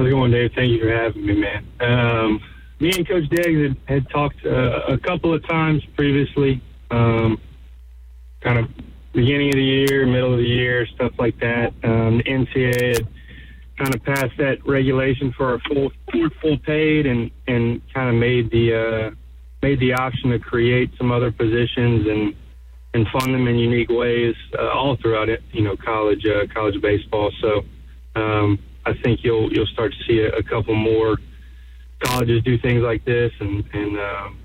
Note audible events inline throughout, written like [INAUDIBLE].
How's it going, Dave? Thank you for having me, man. Um, me and Coach Deggs had, had talked uh, a couple of times previously, um, kind of beginning of the year, middle of the year, stuff like that. Um, the NCAA had kind of passed that regulation for our full full paid, and and kind of made the uh, made the option to create some other positions and and fund them in unique ways uh, all throughout it, you know, college uh, college baseball. So um, I think you'll you'll start to see a, a couple more colleges do things like this and and um,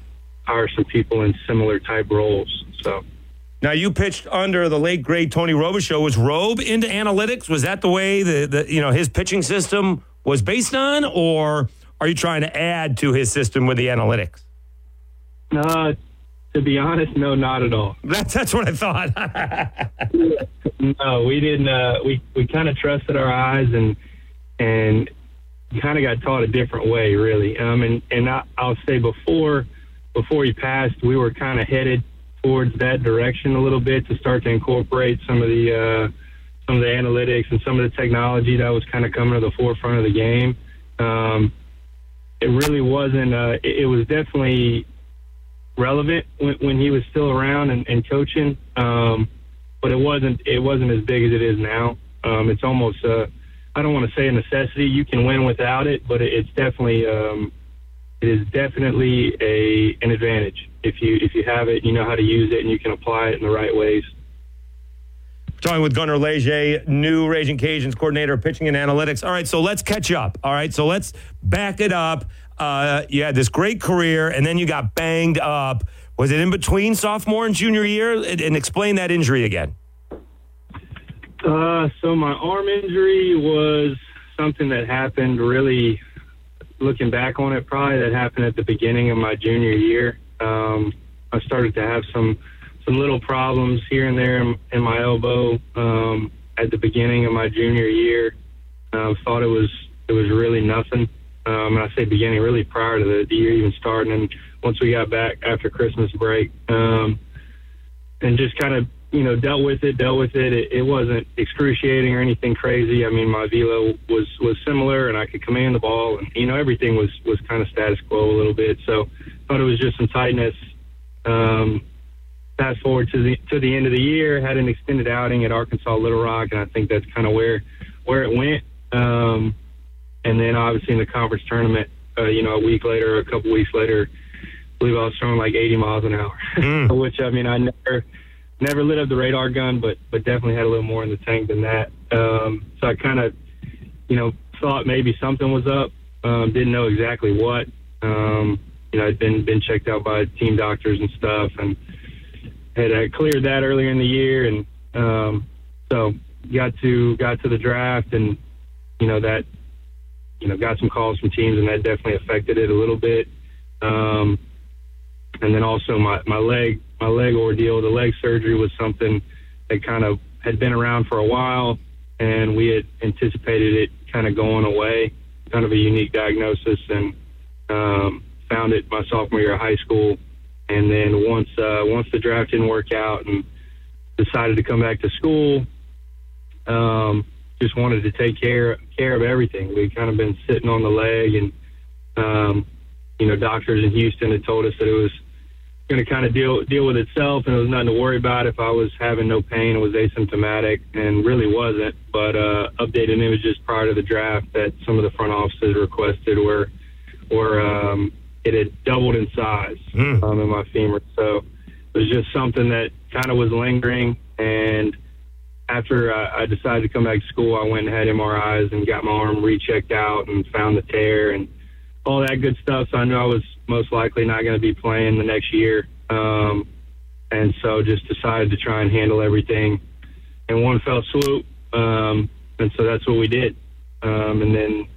hire some people in similar type roles. So. Now you pitched under the late great Tony Robichaux. Was Robe into analytics? Was that the way the, the you know his pitching system was based on, or are you trying to add to his system with the analytics? Uh, to be honest, no, not at all. [LAUGHS] That's that's what I thought. [LAUGHS] no, we didn't. Uh, we we kind of trusted our eyes and and kind of got taught a different way, really. Um, and and I, I'll say before before he passed, we were kind of headed towards that direction a little bit to start to incorporate some of the uh, some of the analytics and some of the technology that was kind of coming to the forefront of the game. Um, it really wasn't. Uh, it, it was definitely relevant when, when he was still around and, and coaching, um, but it wasn't. It wasn't as big as it is now. Um, it's almost. Uh, I don't want to say a necessity. You can win without it, but it's definitely. Um, it is definitely a an advantage if you if you have it, you know how to use it, and you can apply it in the right ways. Talking with Gunner Leger, new Ragin' Cajuns coordinator, pitching and analytics. All right, so let's catch up. All right, so let's back it up. Uh, you had this great career, and then you got banged up. Was it in between sophomore and junior year? And, and explain that injury again. Uh, so my arm injury was something that happened really looking back on it, probably that happened at the beginning of my junior year. Um, I started to have some some little problems here and there in, in my elbow um, at the beginning of my junior year. Uh, thought it was it was really nothing. Um, and I say beginning, really prior to the, the year even starting, and once we got back after Christmas break, um, and just kind of you know dealt with it, dealt with it. it. It wasn't excruciating or anything crazy. I mean, my velo was was similar, and I could command the ball, and you know everything was was kind of status quo a little bit. So thought it was just some tightness. Um, fast forward to the to the end of the year, had an extended outing at Arkansas Little Rock, and I think that's kind of where where it went. Um, and then obviously in the conference tournament, uh, you know, a week later, a couple weeks later, I believe I was throwing like 80 miles an hour, mm. [LAUGHS] which I mean I never never lit up the radar gun, but but definitely had a little more in the tank than that. Um, so I kind of you know thought maybe something was up, um, didn't know exactly what. Um, you know, I'd been been checked out by team doctors and stuff, and had uh, cleared that earlier in the year, and um, so got to got to the draft, and you know that you know got some calls from teams, and that definitely affected it a little bit. Um, and then also my my leg my leg ordeal, the leg surgery was something that kind of had been around for a while, and we had anticipated it kind of going away. Kind of a unique diagnosis, and um, found it my sophomore year of high school, and then once uh, once the draft didn't work out, and decided to come back to school. Um, just wanted to take care care of everything. We'd kind of been sitting on the leg, and um, you know, doctors in Houston had told us that it was going to kind of deal deal with itself, and it was nothing to worry about if I was having no pain. It was asymptomatic, and really wasn't. But uh, updated images prior to the draft that some of the front offices requested were were um, it had doubled in size mm. um, in my femur. So it was just something that kind of was lingering. And after I, I decided to come back to school, I went and had MRIs and got my arm rechecked out and found the tear and all that good stuff. So I knew I was most likely not going to be playing the next year. Um, and so just decided to try and handle everything in one fell swoop. Um, and so that's what we did. Um, and then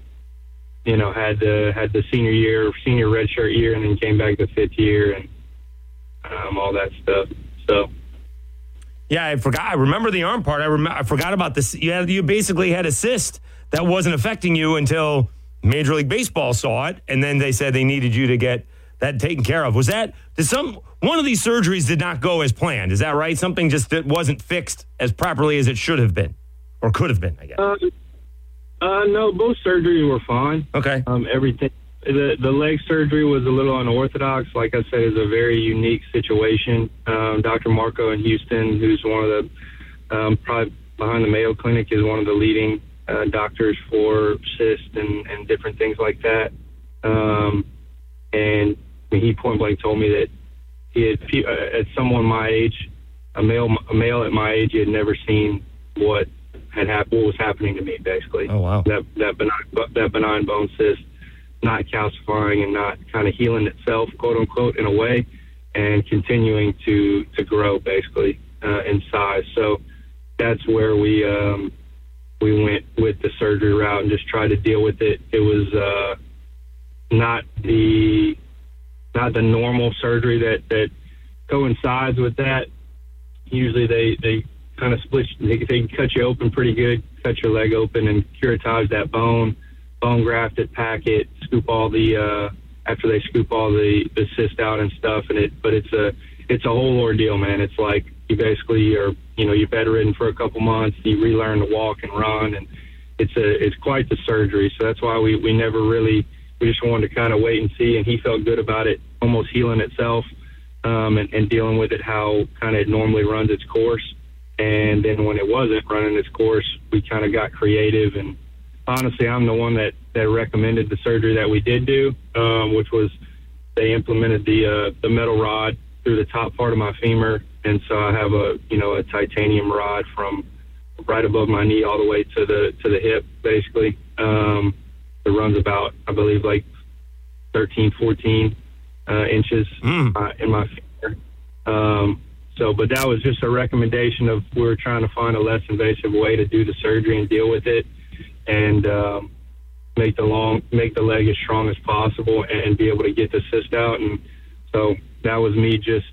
you know, had the had the senior year, senior redshirt year, and then came back the fifth year and um, all that stuff. So. Yeah, I forgot. I remember the arm part. I, rem- I forgot about this. You had, you basically had a cyst that wasn't affecting you until Major League Baseball saw it, and then they said they needed you to get that taken care of. Was that did some one of these surgeries did not go as planned? Is that right? Something just that wasn't fixed as properly as it should have been, or could have been, I guess. Uh, Uh, no, both surgeries were fine. Okay. Um, everything. The the leg surgery was a little unorthodox. Like I said, it's a very unique situation. Um, Dr. Marco in Houston, who's one of the um, probably behind the Mayo Clinic, is one of the leading uh, doctors for cyst and, and different things like that. Um, and he point blank told me that he had uh, at someone my age, a male a male at my age, he had never seen what had happened, what was happening to me. Basically, Oh, wow. that that benign that benign bone cyst not calcifying and not kind of healing itself, quote unquote, in a way, and continuing to to grow basically uh, in size. So that's where we um, we went with the surgery route and just tried to deal with it. It was uh, not the not the normal surgery that that coincides with that. Usually they they kind of split they, they cut you open pretty good, cut your leg open and curettage that bone, bone graft it, pack it, scoop all the uh after they scoop all the the cyst out and stuff and it but it's a it's a whole ordeal, man. It's like you basically are you know, you're bedridden for a couple months, you relearn to walk and run and it's a it's quite the surgery. So that's why we, we never really we just wanted to kind of wait and see and he felt good about it almost healing itself um, and, and dealing with it how kind of it normally runs its course. And then when it wasn't running its course, we kind of got creative. And honestly, I'm the one that, that recommended the surgery that we did do, um, which was they implemented the uh, the metal rod through the top part of my femur, and so I have a you know a titanium rod from right above my knee all the way to the to the hip, basically. Um, it runs about I believe like 13, 14 uh, inches Mm. uh, in my finger. Um, so, but that was just a recommendation of we were trying to find a less invasive way to do the surgery and deal with it, and um, make the long make the leg as strong as possible and, and be able to get the cyst out. And so that was me just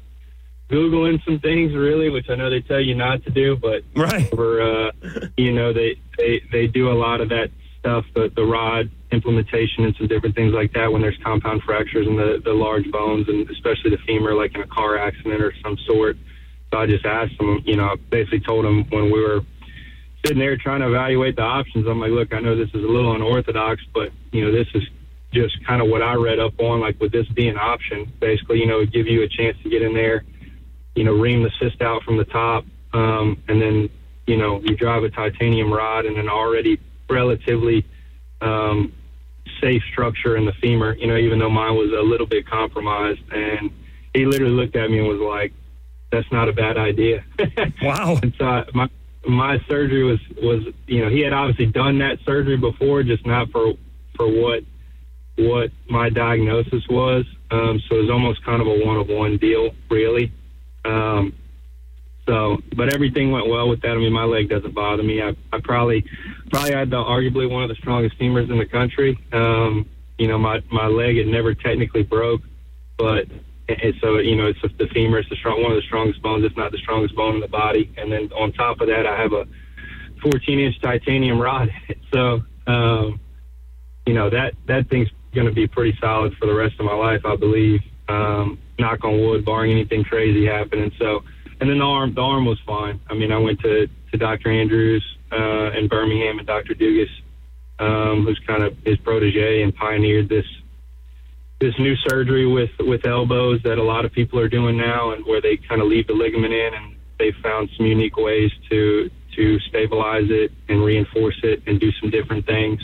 googling some things, really, which I know they tell you not to do, but Right. for uh, you know they, they they do a lot of that stuff the the rod implementation and some different things like that when there's compound fractures in the the large bones and especially the femur like in a car accident or some sort so i just asked them you know I basically told them when we were sitting there trying to evaluate the options i'm like look i know this is a little unorthodox but you know this is just kind of what i read up on like with this being an option basically you know give you a chance to get in there you know, ream the cyst out from the top, um, and then, you know, you drive a titanium rod and an already relatively um, safe structure in the femur, you know, even though mine was a little bit compromised. And he literally looked at me and was like, that's not a bad idea. [LAUGHS] Wow. and so I, my, my surgery was, was, you know, he had obviously done that surgery before, just not for, for what, what my diagnosis was. Um, so it was almost kind of a one of one deal, really. Um, so, but everything went well with that. I mean, my leg doesn't bother me. I, I probably, probably had the arguably one of the strongest femurs in the country. Um, you know, my my leg had never technically broke, but and so you know, it's the femur. It's the strong one of the strongest bones, if not the strongest bone in the body. And then on top of that, I have a 14 inch titanium rod. [LAUGHS] So, um, you know, that that thing's going to be pretty solid for the rest of my life, I believe. Um, knock on wood, barring anything crazy happening. So, and then the arm, the arm was fine. I mean, I went to to Dr. Andrews uh, in Birmingham and Dr. Dugas, um, who's kind of his protege and pioneered this this new surgery with with elbows that a lot of people are doing now, and where they kind of leave the ligament in, and they found some unique ways to to stabilize it and reinforce it and do some different things,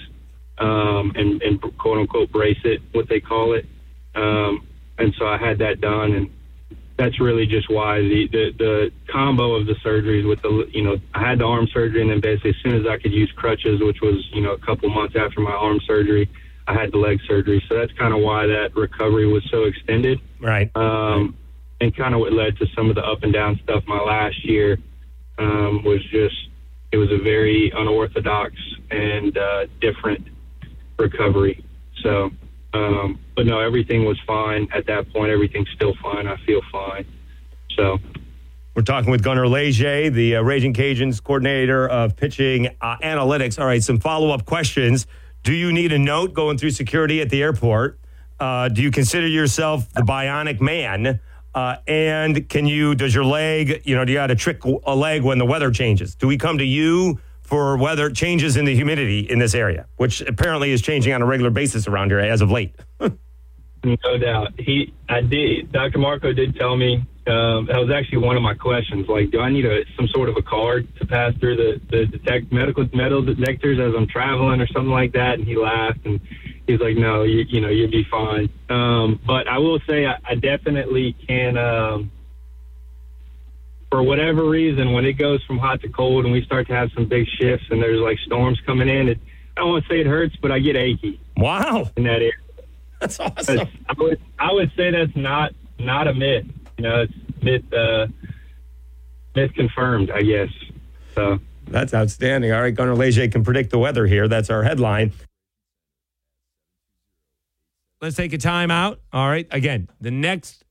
um, and, and quote unquote brace it, what they call it. Um, and so I had that done, and that's really just why the, the the combo of the surgeries with the you know I had the arm surgery, and then basically as soon as I could use crutches, which was you know a couple months after my arm surgery, I had the leg surgery. So that's kind of why that recovery was so extended, Right. um, and kind of what led to some of the up and down stuff my last year um, was just it was a very unorthodox and uh, different recovery. So, um, but no, everything was fine at that point. Everything's still fine. I feel fine. So, We're talking with Gunner Leger, the uh, Ragin' Cajuns coordinator of pitching uh, analytics. All right, some follow up questions. Do you need a note going through security at the airport? Uh, do you consider yourself the bionic man? Uh, and can you, does your leg, you know, do you have to trick a leg when the weather changes? Do we come to you for weather changes in the humidity in this area, which apparently is changing on a regular basis around here as of late. [LAUGHS] No doubt. He, I did. Dr. Marco did tell me um, that was actually one of my questions. Like, do I need a some sort of a card to pass through the the detect medical metal detectors as I'm traveling or something like that? And he laughed and he's like, no, you you know you'd be fine. Um, but I will say I, I definitely can. Um, for whatever reason, when it goes from hot to cold and we start to have some big shifts and there's like storms coming in, it, I don't want to say it hurts, but I get achy Wow. in that area. That's awesome. I would I would say that's not not a myth. You know, it's myth uh, myth confirmed, I guess. So That's outstanding. All right, Gunner Leger can predict the weather here. That's our headline. Let's take a time out. All right. Again, the next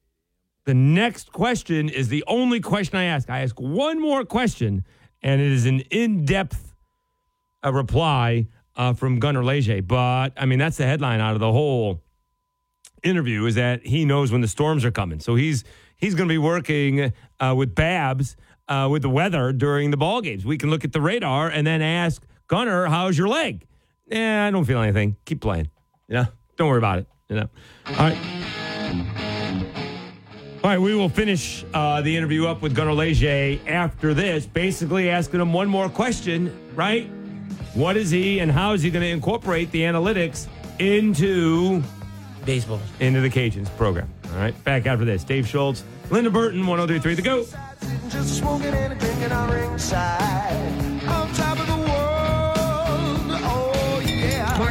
the next question is the only question I ask. I ask one more question, and it is an in-depth uh, reply uh, from Gunner Leger. But I mean, that's the headline out of the whole interview is that he knows when the storms are coming. So he's he's going to be working uh, with Babs uh, with the weather during the ball games. We can look at the radar and then ask Gunner, "How's your leg?" Yeah, I don't feel anything. Keep playing. You know, don't worry about it. You know. All right. All right, we will finish uh, the interview up with Gunner Leger after this, basically asking him one more question, right? What is he and how is he going to incorporate the analytics into Baseball. into the Cajuns program. All right, back after this. Dave Schultz, Lyndon Burton, 1033 The Go.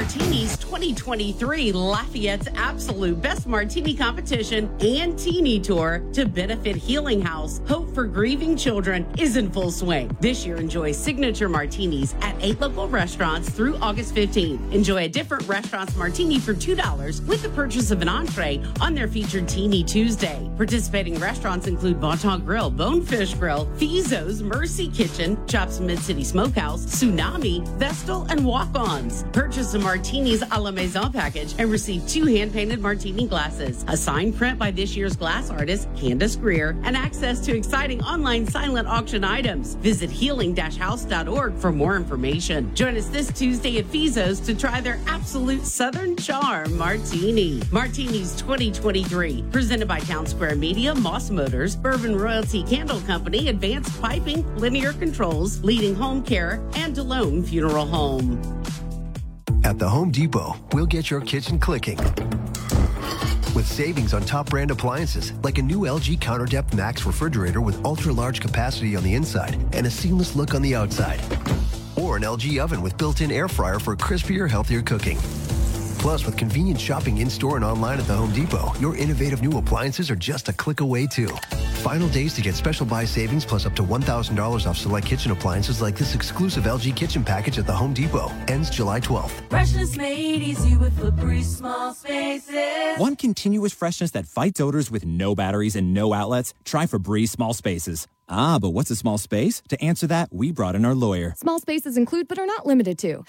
Martini's 2023 Lafayette's Absolute Best Martini Competition and Teeny Tour to benefit Healing House. Hope for Grieving Children is in full swing. This year, enjoy signature martinis at eight local restaurants through August 15th. Enjoy a different restaurant's martini for $2 with the purchase of an entree on their featured Teeny Tuesday. Participating restaurants include Bon Temps Grill, Bonefish Grill, Fezzo's, Mercy Kitchen, Chops Mid City Smokehouse, Tsunami, Vestal, and Walk Ons. Purchase a Martini's a la Maison package and receive two hand painted martini glasses, a signed print by this year's glass artist, Candace Greer, and access to exciting online silent auction items. Visit healing house.org for more information. Join us this Tuesday at Fezzo's to try their absolute Southern Charm Martini. Martini's 2023, presented by Town Square Media, Moss Motors, Bourbon Royalty Candle Company, Advanced Piping, Linear Controls, Leading Home Care, and Delhomme Funeral Home. At the Home Depot, we'll get your kitchen clicking. With savings on top brand appliances like a new LG CounterDepth Max refrigerator with ultra large capacity on the inside and a seamless look on the outside. Or an LG oven with built in air fryer for crispier, healthier cooking. Plus, with convenient shopping in store and online at the Home Depot, your innovative new appliances are just a click away, too. Final days to get special buy savings plus up to $1,000 off select kitchen appliances like this exclusive LG kitchen package at the Home Depot. Ends July 12th. Freshness made easy with Febreze small spaces. Want continuous freshness that fights odors with no batteries and no outlets? Try Febreze Small Spaces. Ah, but what's a small space? To answer that, we brought in our lawyer. Small spaces include, but are not limited to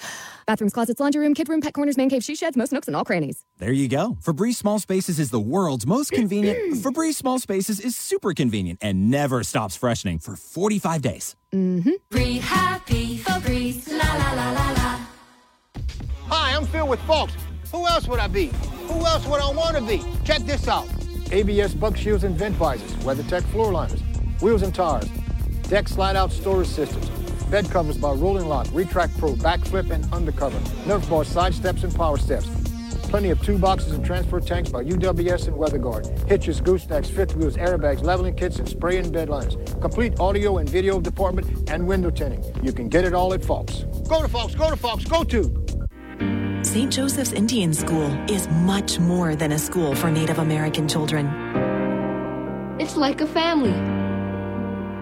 bathrooms, closets, laundry room, kid room, pet corners, man cave, she sheds, most nooks, and all crannies. There you go. Febreze Small Spaces is the world's most convenient. [CLEARS THROAT] Febreze Small Spaces is super convenient and never stops freshening for 45 days. Mm-hmm. Breathe happy, Febreze, la la la la la. Hi, I'm Phil with Folks. Who else would I be? Who else would I want to be? Check this out. ABS bug shields and vent visors, WeatherTech floor liners, wheels and tires, deck slide-out storage systems, bed covers by Roll-N-Lock, Retract Pro, BAKFlip and undercover, Nerf bar side steps and power steps. Plenty of two boxes and transfer tanks by UWS and WeatherGuard. Hitches, goosenecks, fifth wheels, airbags, leveling kits, and spray and bed liners. Complete audio and video department and window tinting. You can get it all at Fox. Go to Fox, go to Fox, go to. St. Joseph's Indian School is much more than a school for Native American children. It's like a family.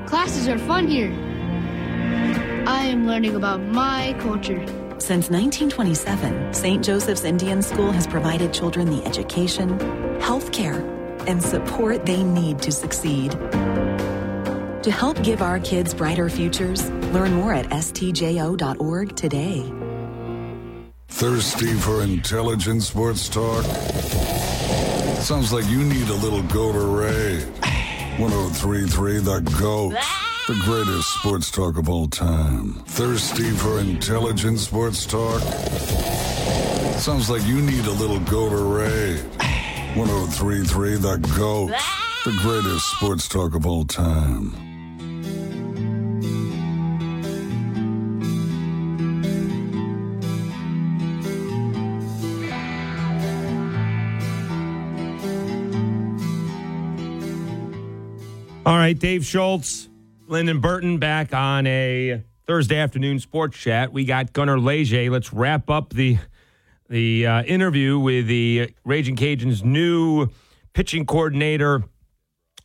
Classes are fun here. I am learning about my culture. Since 1927, St. Joseph's Indian School has provided children the education, health care, and support they need to succeed. To help give our kids brighter futures, learn more at stjo.org today. Thirsty for intelligent sports talk? Sounds like you need a little go to Ray. [SIGHS] 1033 The GOAT. The greatest sports talk of all time. Thirsty for intelligent sports talk? Sounds like you need a little Gatorade. 1033 The GOAT. The greatest sports talk of all time. All right, Dave Schultz, Lyndon Burton back on a Thursday afternoon sports chat. We got Gunner Leger. Let's wrap up the the uh, interview with the Ragin' Cajuns' new pitching coordinator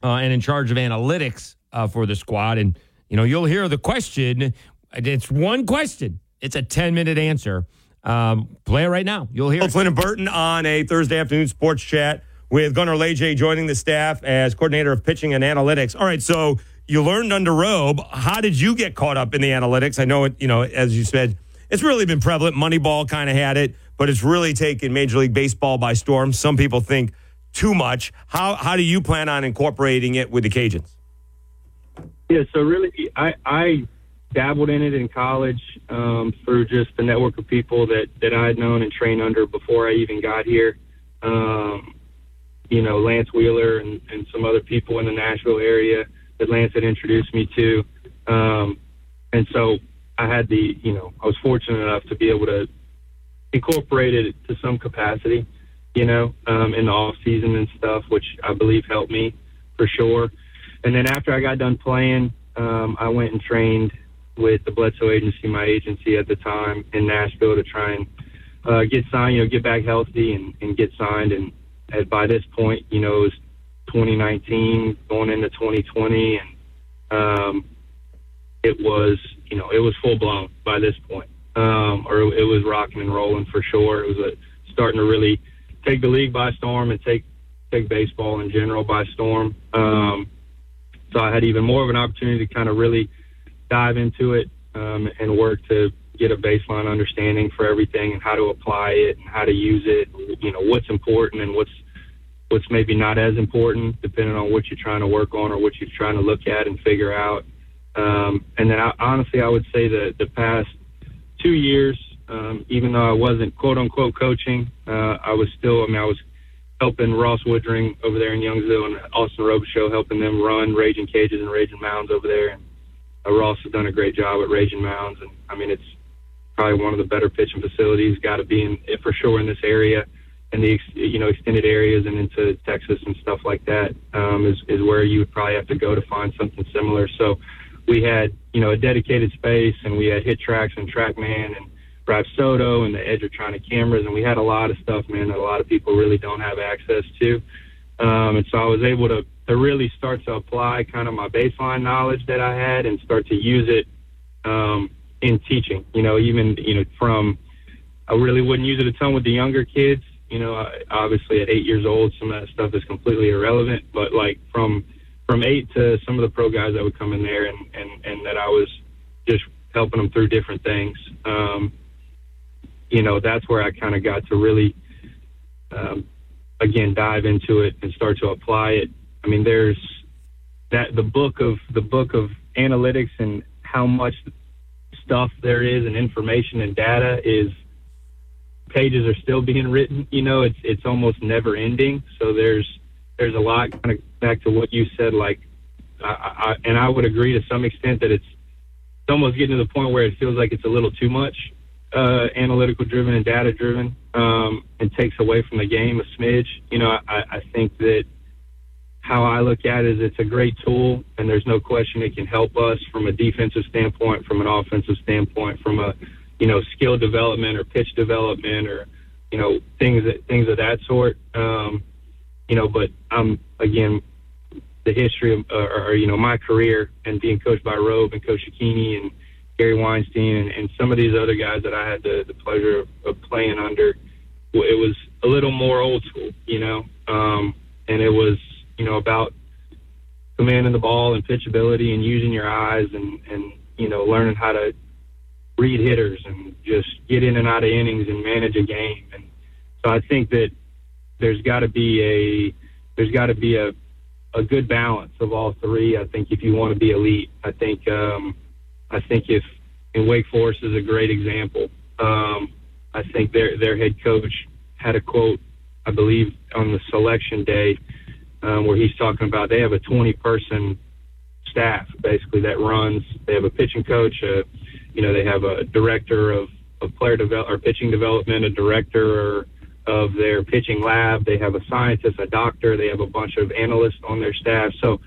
uh, and in charge of analytics uh, for the squad. And you know, you'll hear the question. It's one question. It's a ten minute answer. Um, play it right now. You'll hear Flynn and Burton on a Thursday afternoon sports chat with Gunner Leger joining the staff as coordinator of pitching and analytics. All right, so you learned under Robe. How did you get caught up in the analytics? I know it. You know, as you said, it's really been prevalent. Moneyball kind of had it, but it's really taken Major League Baseball by storm. Some people think too much. How how do you plan on incorporating it with the Cajuns? Yeah, so really, I, I dabbled in it in college um, through just the network of people that, that I had known and trained under before I even got here. Um, you know, Lance Wheeler and, and some other people in the Nashville area that Lance had introduced me to. Um, and so I had the, you know, I was fortunate enough to be able to incorporate it to some capacity, you know, um, in the off season and stuff, which I believe helped me for sure. And then after I got done playing, um, I went and trained with the Bledsoe Agency, my agency at the time in Nashville, to try and uh, get signed, you know, get back healthy and, and get signed. And at, by this point, you know, it was 2019 going into 2020, and um, it was, you know, it was full blown by this point, um, or it was rocking and rolling for sure. It was a, starting to really take the league by storm and take take baseball in general by storm. Um, so I had even more of an opportunity to kind of really dive into it um, and work to get a baseline understanding for everything and how to apply it and how to use it. You know what's important and what's what's maybe not as important, depending on what you're trying to work on or what you're trying to look at and figure out. Um, and then I, honestly, I would say that the past two years, um, even though I wasn't quote unquote coaching, uh, I was still. I mean, I was helping Ross Woodring over there in Youngsville and Austin Show, helping them run Raging Cages and Raging Mounds over there. And uh, Ross has done a great job at Raging Mounds, and I mean, it's probably one of the better pitching facilities. Got to be in for sure in this area, and the you know extended areas and into Texas and stuff like that um, is is where you would probably have to go to find something similar. So we had you know a dedicated space, and we had HitTrax and TrackMan and Brad Soto and the Edgertronic cameras, and we had a lot of stuff, man, that a lot of people really don't have access to. Um, and so I was able to, to really start to apply kind of my baseline knowledge that I had and start to use it um, in teaching. You know, even you know from I really wouldn't use it a ton with the younger kids. You know, obviously at eight years old, some of that stuff is completely irrelevant. But like from from eight to some of the pro guys that would come in there and and and that I was just helping them through different things. Um, you know, that's where I kind of got to really, um, again, dive into it and start to apply it. I mean, there's that the book of the book of analytics and how much stuff there is and information and data is pages are still being written. You know, it's it's almost never ending. So there's there's a lot kind of back to what you said. Like, I, I, and I would agree to some extent that it's it's almost getting to the point where it feels like it's a little too much uh, analytical driven and data driven um, and takes away from the game a smidge. You know, I, I think that how I look at it is it's a great tool, and there's no question it can help us from a defensive standpoint, from an offensive standpoint, from a you know skill development or pitch development or you know things that things of that sort. Um, you know, but I'm again the history of or, or you know my career and being coached by Robe and Coach Akini and Gary Weinstein and, and some of these other guys that I had the, the pleasure of, of playing under, it was a little more old school, you know, um, and it was, you know, about commanding the ball and pitchability and using your eyes and, and, you know, learning how to read hitters and just get in and out of innings and manage a game. And so I think that there's got to be a, there's got to be a, a good balance of all three. I think if you want to be elite, I think um, I think if and Wake Forest is a great example. Um, I think their their head coach had a quote, I believe, on the selection day, um, where he's talking about they have a 20 person staff basically that runs. They have a pitching coach, uh, you know, they have a director of, of player develop or pitching development, a director of their pitching lab. They have a scientist, a doctor. They have a bunch of analysts on their staff. So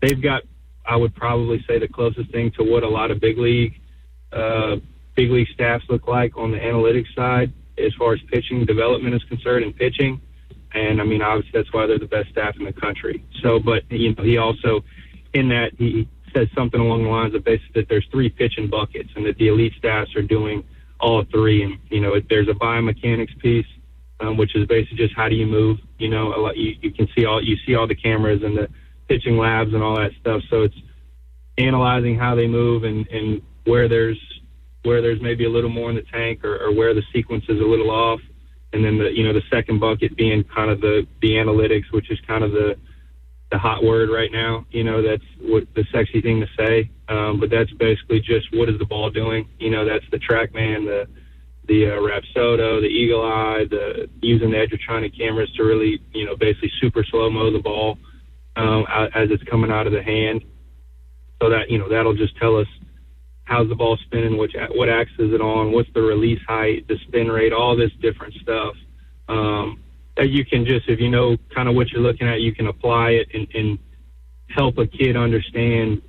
they've got, I would probably say, the closest thing to what a lot of big league uh, big league staffs look like on the analytics side as far as pitching development is concerned and pitching. And I mean, obviously, that's why they're the best staff in the country. So, but you know, he also in that he says something along the lines of basically that there's three pitching buckets and that the elite staffs are doing all three. And you know, there's a biomechanics piece, um, which is basically just how do you move. You know, a lot, you, you can see all you see all the cameras and the pitching labs and all that stuff. So it's analyzing how they move and and where there's where there's maybe a little more in the tank or, or where the sequence is a little off. And then the you know the second bucket being kind of the the analytics, which is kind of the the hot word right now. You know that's what the sexy thing to say, um, but that's basically just what is the ball doing. You know that's the TrackMan, the the uh, Rapsodo, the Eagle Eye, the using the Edgertronic cameras to really you know basically super slow mo the ball um, as it's coming out of the hand. So that you know that'll just tell us how's the ball spinning, which what axis is it on, what's the release height, the spin rate, all this different stuff. Um, that you can just, if you know kind of what you're looking at, you can apply it and, and help a kid understand.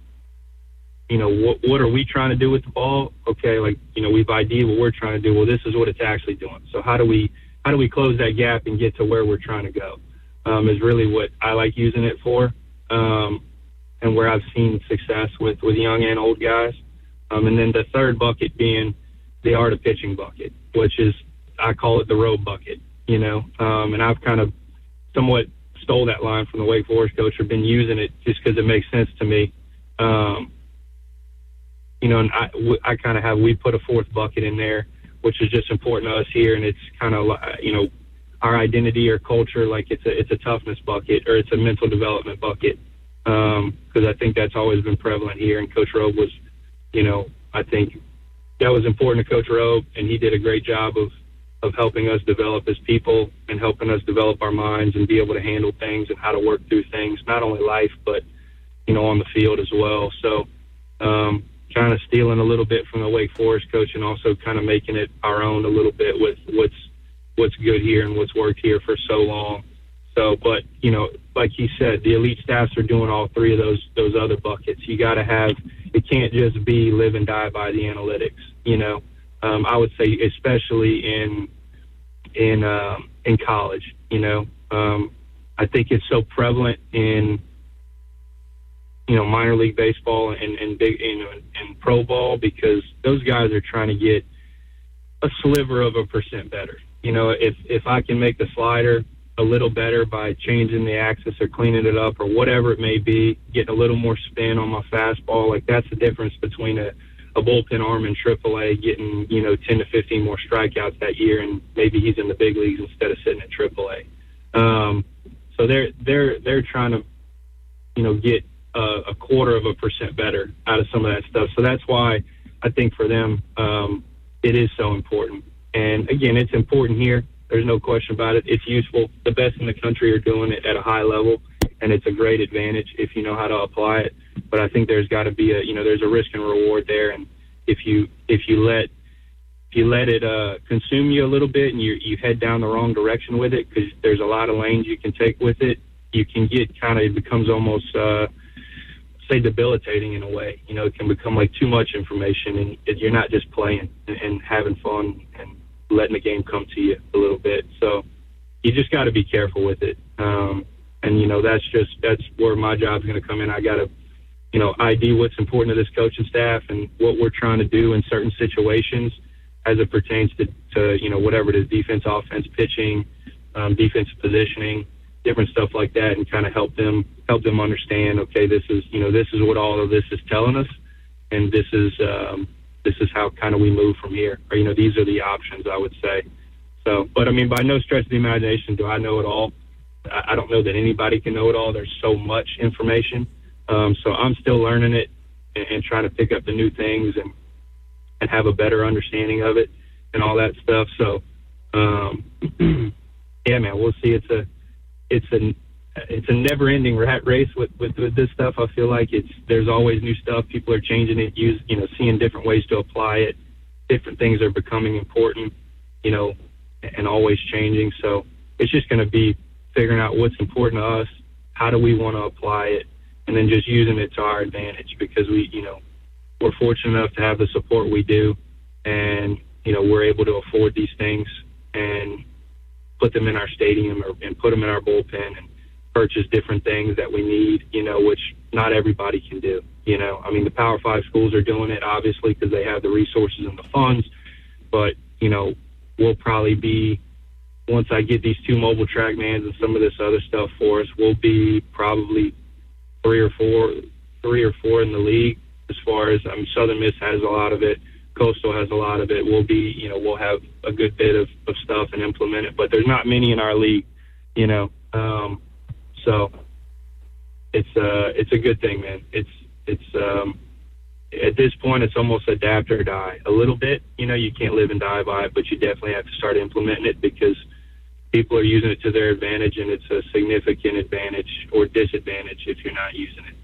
You know what what are we trying to do with the ball? Okay, like you know we've ID'd what we're trying to do. Well, this is what it's actually doing. So how do we how do we close that gap and get to where we're trying to go? Um, is really what I like using it for, um, and where I've seen success with with young and old guys. Um, and then the third bucket being the art of pitching bucket, which is I call it the road bucket. You know, um, and I've kind of somewhat stole that line from the Wake Forest coach. I've been using it just because it makes sense to me. Um, you know, and I, I kind of have we put a fourth bucket in there, which is just important to us here, and it's kind of you know our identity or culture. Like it's a it's a toughness bucket or it's a mental development bucket um, I think that's always been prevalent here. And Coach Robe was you know, I think that was important to Coach Robe, and he did a great job of of helping us develop as people and helping us develop our minds and be able to handle things and how to work through things, not only life but you know on the field as well. So, um, kind of stealing a little bit from the Wake Forest coach and also kind of making it our own a little bit with what's what's good here and what's worked here for so long. So, but you know, like he said, the elite staffs are doing all three of those those other buckets. You got to have it can't just be live and die by the analytics. You know, um, I would say especially in in um, in college. You know, um, I think it's so prevalent in you know minor league baseball and, and big you know and, and pro ball because those guys are trying to get a sliver of a percent better. You know, if if I can make the slider a little better by changing the axis or cleaning it up or whatever it may be, getting a little more spin on my fastball. Like that's the difference between a, a bullpen arm in AAA getting you know 10 to 15 more strikeouts that year, and maybe he's in the big leagues instead of sitting at AAA. Um, so they're they're they're trying to you know get a, a quarter of a percent better out of some of that stuff. So that's why I think for them um, it is so important. And again, it's important here there's no question about it. It's useful. The best in the country are doing it at a high level, and it's a great advantage if you know how to apply it. But I think there's got to be a you know there's a risk and reward there, and if you if you let if you let it uh, consume you a little bit and you you head down the wrong direction with it because there's a lot of lanes you can take with it, you can get kind of it becomes almost uh, say debilitating in a way. You know, it can become like too much information, and you're not just playing and, and having fun and letting the game come to you a little bit. So you just got to be careful with it. Um, and you know that's just that's where my job's going to come in. I got to you know ID what's important to this coaching staff and what we're trying to do in certain situations as it pertains to, to you know whatever it is defense, offense, pitching, um, defensive positioning, different stuff like that, and kind of help them help them understand. Okay, this is you know this is what all of this is telling us, and this is um, this is how kind of we move from here. Or, you know, these are the options, I would say. So, but I mean, by no stretch of the imagination do I know it all. I don't know that anybody can know it all. There's so much information. Um, so I'm still learning it and, and trying to pick up the new things and, and have a better understanding of it and all that stuff. So, um, [CLEARS THROAT] yeah, man, we'll see. It's a, it's a, it's a never ending rat race with, with, with this stuff. I feel like it's, there's always new stuff. People are changing it, use, you know, seeing different ways to apply it. Different things are becoming important, you know, and always changing. So it's just going to be figuring out what's important to us. How do we want to apply it? And then just using it to our advantage because we, you know, we're fortunate enough to have the support we do and, you know, we're able to afford these things and put them in our stadium or, and put them in our bullpen and purchase different things that we need, you know, which not everybody can do. You know, I mean, the Power Five schools are doing it obviously because they have the resources and the funds, but you know, we'll probably be once I get these two mobile TrackMans and some of this other stuff for us, we'll be probably three or four, three or four in the league as far as I mean, Southern Miss has a lot of it. Coastal has a lot of it. We'll be, you know, we'll have a good bit of, of stuff and implement it, but there's not many in our league, you know. Um, so it's uh it's a good thing, man. It's it's um at this point it's almost adapt or die a little bit. You know, you can't live and die by it, but you definitely have to start implementing it because people are using it to their advantage and it's a significant advantage or disadvantage if you're not using it.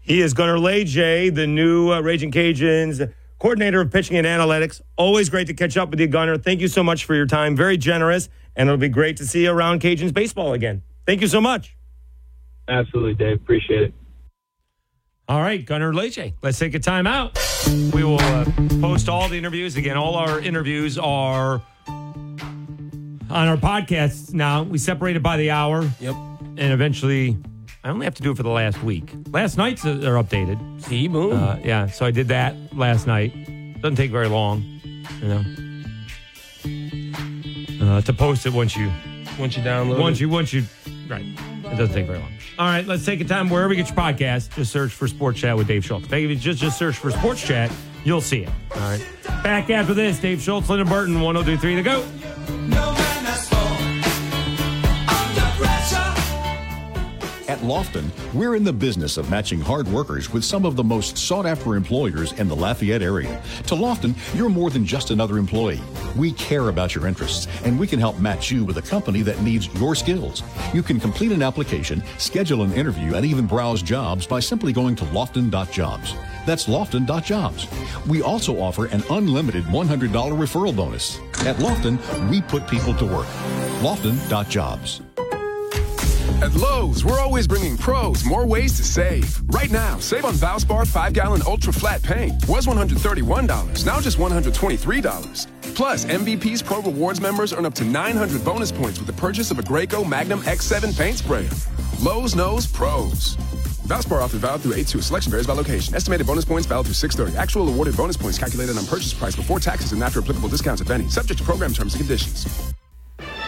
He is Gunner Leger, the new uh, Ragin' Cajuns coordinator of pitching and analytics. Always great to catch up with you, Gunner. Thank you so much for your time. Very generous, and it'll be great to see you around Cajuns baseball again. Thank you so much. Absolutely, Dave. Appreciate it. All right, Gunner Leger. Let's take a time out. We will uh, post all the interviews. Again, all our interviews are on our podcasts now. We separated by the hour. Yep. And eventually, I only have to do it for the last week. Last night's are updated. See, boom. Uh, yeah, so I did that last night. Doesn't take very long, you know, uh, to post it once you once you download once it. you once you right. It doesn't take very long. All right, let's take a time wherever you get your podcast. Just search for Sports Chat with Dave Schultz. If you just just search for Sports Chat, you'll see it. All right. Back after this, Dave Schultz, Lyndon Burton, 1023 to go. At Lofton, we're in the business of matching hard workers with some of the most sought after employers in the Lafayette area. To Lofton, you're more than just another employee. We care about your interests, and we can help match you with a company that needs your skills. You can complete an application, schedule an interview, and even browse jobs by simply going to lofton.jobs. That's lofton.jobs. We also offer an unlimited $100 referral bonus. At Lofton, we put people to work. Lofton.jobs. At Lowe's, we're always bringing pros more ways to save. Right now, save on Valspar 5 gallon ultra flat paint. Was $131, now just $123. Plus, MVP's Pro Rewards members earn up to 900 bonus points with the purchase of a Graco Magnum X7 paint sprayer. Lowe's knows pros. Valspar offer valid through 8-2. Selection varies by location. Estimated bonus points valid through 630. Actual awarded bonus points calculated on purchase price before taxes and after applicable discounts, if any. Subject to program terms and conditions.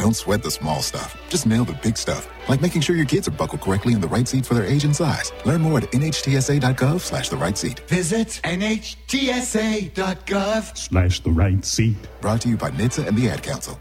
Don't sweat the small stuff. Just nail the big stuff, like making sure your kids are buckled correctly in the right seat for their age and size. Learn more at nhtsa.gov slash the right seat. Visit NHTSA.gov. Slash the right seat. Brought to you by NHTSA and the Ad Council.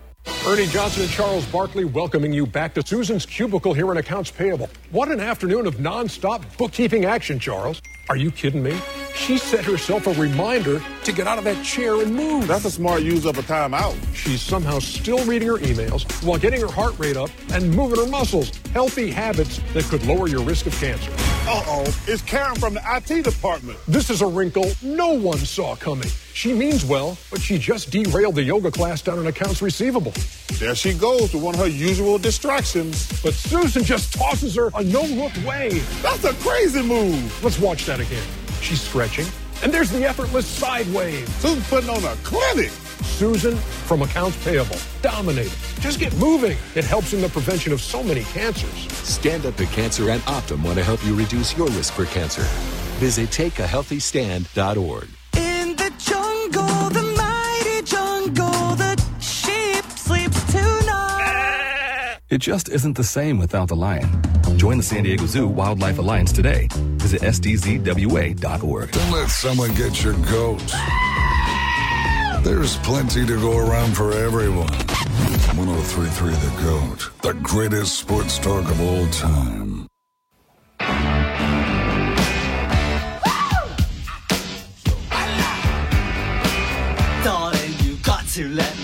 Ernie Johnson and Charles Barkley welcoming you back to Susan's Cubicle here in Accounts Payable. What an afternoon of nonstop bookkeeping action, Charles. Are you kidding me? She set herself a reminder to get out of that chair and move. That's a smart use of a timeout. She's somehow still reading her emails while getting her heart rate up and moving her muscles. Healthy habits that could lower your risk of cancer. Uh oh, it's Karen from the IT department. This is a wrinkle no one saw coming. She means well, but she just derailed the yoga class down in accounts receivable. There she goes with one of her usual distractions. But Susan just tosses her a no-look wave. That's a crazy move. Let's watch that again. She's stretching, and there's the effortless side wave. Susan putting on a clinic. Susan from accounts payable. Dominating. Just get moving. It helps in the prevention of so many cancers. Stand Up to Cancer and Optum want to help you reduce your risk for cancer. Visit takeahealthystand.org. It just isn't the same without the lion. Join the San Diego Zoo Wildlife Alliance today. Visit sdzwa.org. Don't let someone get your goat. There's plenty to go around for everyone. 1033 The Goat, the greatest sports talk of all time. Darling, you got to let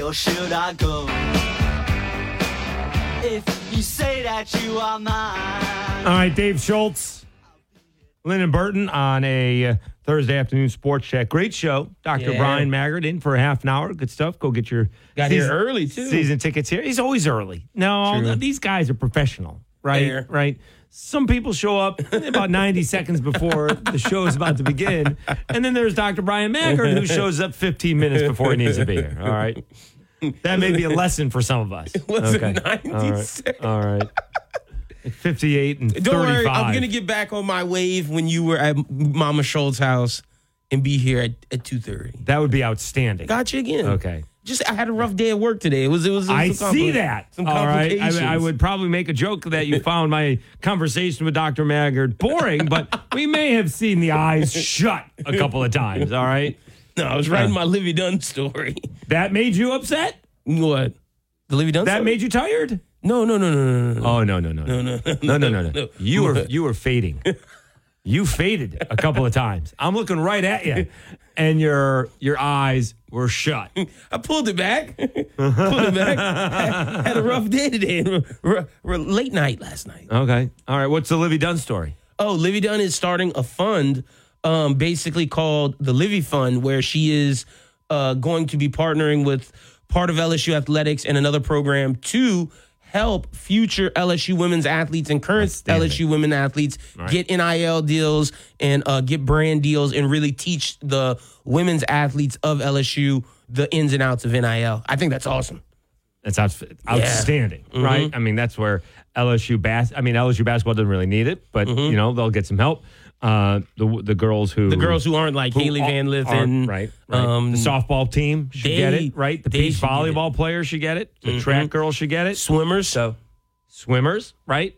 stay or should I go? If you say that you are mine. All right, Dave Schultz, Lyndon Burton on a uh, Thursday afternoon sports chat. Great show. Dr. Yeah. Brian Maggard in for a half an hour. Good stuff. Go get your Got here early, too. Season tickets here. He's always early. No, True. these guys are professional, right? Fair. Right. Some people show up about 90 seconds before the show is about to begin. And then there's Dr. Brian Maggard who shows up 15 minutes before he needs to be here. All right. That may be a lesson for some of us. [LAUGHS] okay. 90 All right. seconds. All right. 58 and Don't 35. worry, I'm gonna get back on my wave when you were at Mama Schultz's house and be here at, at two thirty. That would be outstanding. Got you again. Okay. Just I had a rough day at work today. It was it was. it was I see that. Some All right. I. I would probably make a joke that you [LAUGHS] found my conversation with Dr. Maggard boring, but we may have seen the eyes shut a couple of times. All right. No, I was writing my Livy Dunn story. That made you upset? What? The Livy Dunn That story? made you tired? No, no, no, no, no, no. Oh no no no No, no, no no no no. no. You were [LAUGHS] you were fading. You faded a couple of times. I'm looking right at you, and your your eyes were shut. [LAUGHS] I pulled it back. [LAUGHS] pulled it back. had, [LAUGHS] had a rough day today. R- late night last night. Okay. All right. What's the Livy Dunn story? Oh, Livy Dunn is starting a fund, um, basically called the Livy Fund, where she is uh, going to be partnering with part of LSU athletics and another program to help future LSU women's athletes and current LSU women athletes Right. get NIL deals and uh, get brand deals and really teach the women's athletes of LSU the ins and outs of NIL. I think that's awesome. That's outstanding, Mhm. right? I mean, that's where LSU bas. I mean, LSU basketball doesn't really need it, but you know they'll get some help. Uh, the the girls who Mm-hmm. The girls who aren't like Hailey Van Lith aren't- and right, right. um, the softball team should get it, right? The beach volleyball players should get it. The Mhm. track girls should get it. Swimmers. So swimmers, right?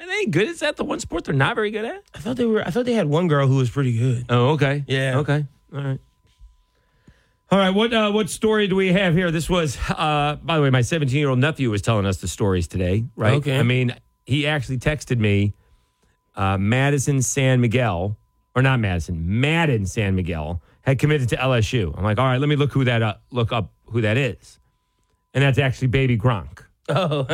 Are they good? Is that the one sport they're not very good at? I thought they were. I thought they had one girl who was pretty good. Oh, okay. Yeah. Okay. All right. All right. What uh, what story do we have here? This was, uh, by the way, my 17 year old nephew was telling us the stories today. Right. Okay. I mean, he actually texted me, uh, Madison San Miguel, or not Madison, Madden San Miguel had committed to LSU. I'm like, all right, let me look who that up, look up who that is, and that's actually Baby Gronk. Oh,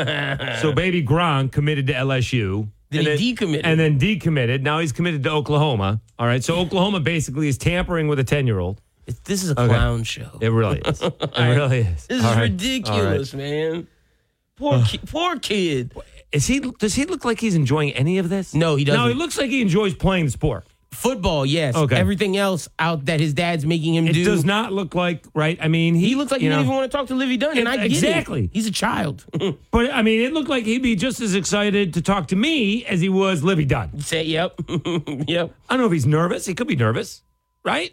So Baby Gronk committed to LSU. Then and he decommitted. And then decommitted. Now he's committed to Oklahoma. All right. So [LAUGHS] Oklahoma basically is tampering with a 10 year old. this is a Okay. clown show. It really is. [LAUGHS] It really is. This is All right. ridiculous, man. Poor, ki- poor kid. Is he? Does he look like he's enjoying any of this? No, he doesn't. No, he looks like he enjoys playing the sport. Football, yes. Okay. Everything else out that his dad's making him It do. does not look like right. I mean, he, He looks like he you didn't even want to talk to Livy Dunn, and I get it. exactly. He's a child. [LAUGHS] But I mean, it looked like he'd be just as excited to talk to me as he was Livy Dunn. Say, yep, [LAUGHS] yep. I don't know if he's nervous. He could be nervous, right?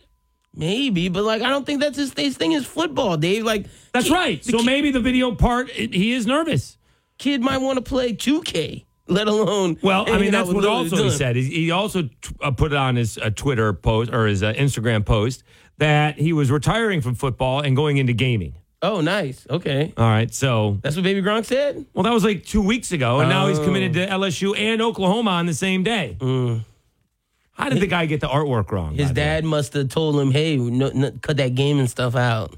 Maybe, but like I don't think that's his, his thing is football, Dave. Like That's kid- right. So ki- maybe the video part, it, he is nervous. Kid might want to play 2K, let alone. Well, I mean, that's what also he said. He, he also t- uh, put it on his uh, Twitter post or his uh, Instagram post that he was retiring from football and going into gaming. Oh, nice. Okay, All right. So, that's what Baby Gronk said. well, that was like two weeks ago. And now he's Oh. committed to LSU and Oklahoma on the same day. How did the guy get the artwork wrong? Mm. His by the way? dad must have told him, "Hey, no, no, cut that gaming stuff out."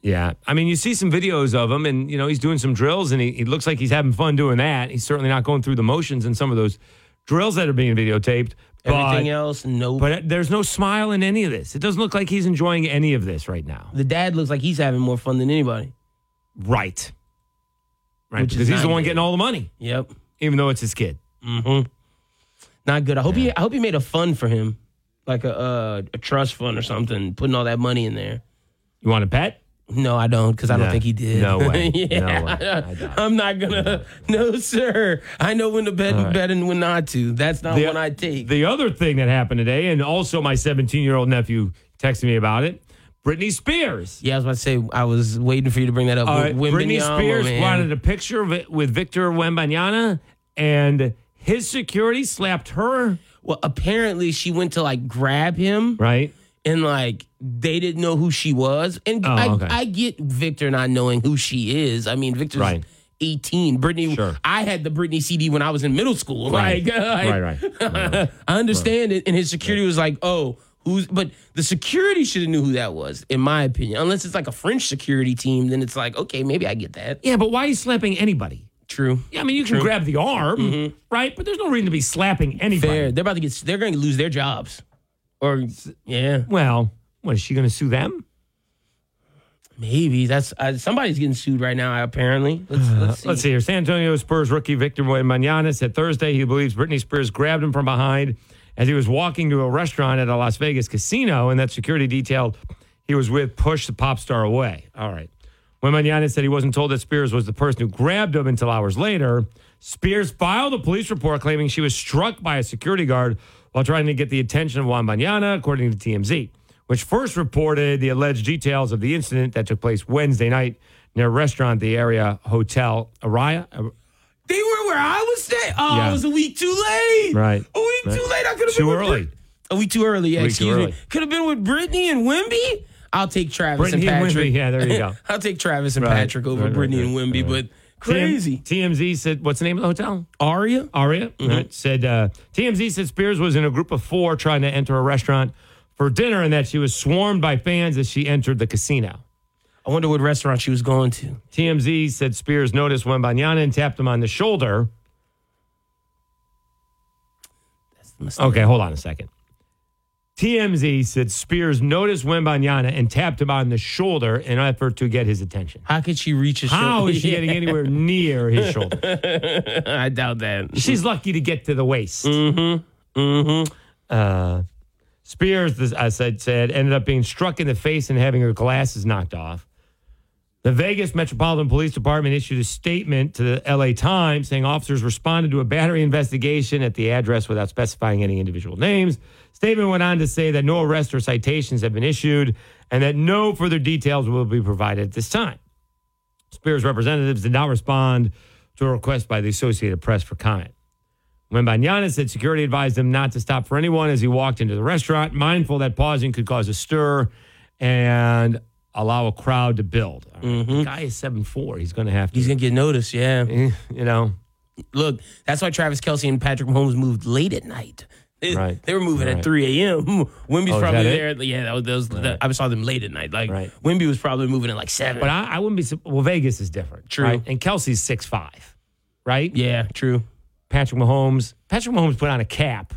Yeah. I mean, you see some videos of him and, you know, he's doing some drills and he, he looks like he's having fun doing that. He's certainly not going through the motions in some of those drills that are being videotaped. Everything But- else, no. But there's no smile in any of this. It doesn't look like he's enjoying any of this right now. the dad looks like he's having more fun than anybody. Right. Right. Which because he's the one getting all the money, Yep. even though it's his kid. Mm-hmm. Not good. I hope he. I hope he made a fund for him, like a uh, a trust fund or something, putting all that money in there. You want a bet? No, I don't, because I don't No. think he did. No way. [LAUGHS] yeah, No way. I doubt [LAUGHS] I'm not gonna. No, sir. I know when to bet and bet and when not to. That's not The- one I take. The other thing that happened today, and also my 17 year old nephew texted me about it Britney Spears. Yeah, I was about to say. I was waiting for you to bring that up. Wim- Britney Wembanyama, Spears man. wanted a picture of it with Victor Wembanyama, and his security slapped her. Well, apparently she went to like grab him, right? And like they didn't know who she was, and Oh, I, okay. I get Victor not knowing who she is. I mean, Victor's Right. 18. Britney, I had the Britney CD when I was in middle school. Right. Like, [LAUGHS] Right, right. [LAUGHS] I understand it, and his security was like, oh. Who's, but the security should have knew who that was, in my opinion. Unless it's like a French security team, then it's like, okay, maybe I get that. Yeah, but why are you slapping anybody? True. Yeah, I mean, you can grab the arm, Mhm. right? But there's no reason to be slapping anybody. Fair. They're about to get. They're going to lose their jobs. Or yeah. Well, what is she going to sue them? Maybe that's uh, somebody's getting sued right now. Apparently. Let's, let's see. Let's see here. San Antonio Spurs rookie Victor Wembanyama said Thursday he believes Britney Spears grabbed him from behind as he was walking to a restaurant at a Las Vegas casino, and that security detail he was with pushed the pop star away. All right. Wembanyama said he wasn't told that Spears was the person who grabbed him until hours later. Spears filed a police report claiming she was struck by a security guard while trying to get the attention of Wembanyama, according to TMZ, which first reported the alleged details of the incident that took place Wednesday night near a restaurant, the Aria hotel Aria. They were where I was staying. Oh, Yeah. I was a week too late. Right. A week Right. too late. I could have been with early. Brit- A week too early. Yeah, week too excuse me. Could have been with Britney and Wimby. I'll take Travis Britney and and Patrick. Yeah, there you go. [LAUGHS] I'll take Travis and Right. Patrick over Right, Britney and Wimby. But crazy. TM TMZ said, what's the name of the hotel? Aria. Aria. Mhm. Right. Said uh, TMZ said Spears was in a group of four trying to enter a restaurant for dinner and that she was swarmed by fans as she entered the casino. I wonder what restaurant she was going to. TMZ said Spears noticed Wembanyama and tapped him on the shoulder. Okay, hold on a second. TMZ said Spears noticed Wembanyama and tapped him on the shoulder in an effort to get his attention. How could she reach his How shoulder? is she getting anywhere [LAUGHS] near his shoulder? [LAUGHS] I doubt that. She's lucky to get to the waist. Mm-hmm. Mm-hmm. Uh, Spears, this- I said, said ended up being struck in the face and having her glasses knocked off. The Vegas Metropolitan Police Department issued a statement to the LA Times saying officers responded to a battery investigation at the address without specifying any individual names. Statement went on to say that no arrests or citations have been issued and that no further details will be provided at this time. Spears representatives did not respond to a request by the Associated Press for comment. Wembanyama said security advised him not to stop for anyone as he walked into the restaurant, mindful that pausing could cause a stir and allow a crowd to build. The guy is seven four. He's going to have to. Mm-hmm. He's gonna get noticed. Yeah. you know. Look, that's why Travis Kelce and Patrick Mahomes moved late at night. They, Right. they were moving Right. at 3 a.m. [LAUGHS] Wimby's Oh, probably there. it? Yeah, that was, that was the, I saw them late at night. Like Wimby was probably moving at like seven. But I, I wouldn't be. Well, Vegas is different. True. right? And Kelce's six five, right? Yeah, true. Patrick Mahomes. Patrick Mahomes put on a cap.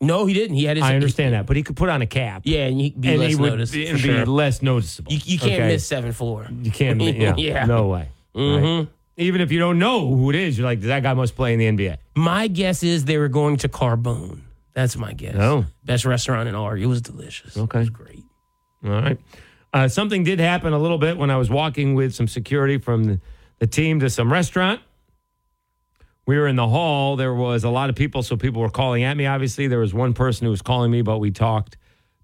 No, he didn't. He had his. I understand that, but he could put on a cap. Yeah, and he'd be and less he would noticed. be, sure. less noticeable. You, you can't okay? miss seven four. You can't. Yeah. [LAUGHS] Yeah. No way. Mhm. Right? Even if you don't know who it is, you're like, that guy must play in the NBA. My guess is they were going to Carbone. That's my guess. Oh. Best restaurant in Ari. It was delicious. Okay. It was great. All right. Uh, something did happen a little bit when I was walking with some security from the, the team to some restaurant. We were in the hall. There was a lot of people, so people were calling at me. Obviously, there was one person who was calling me, but we talked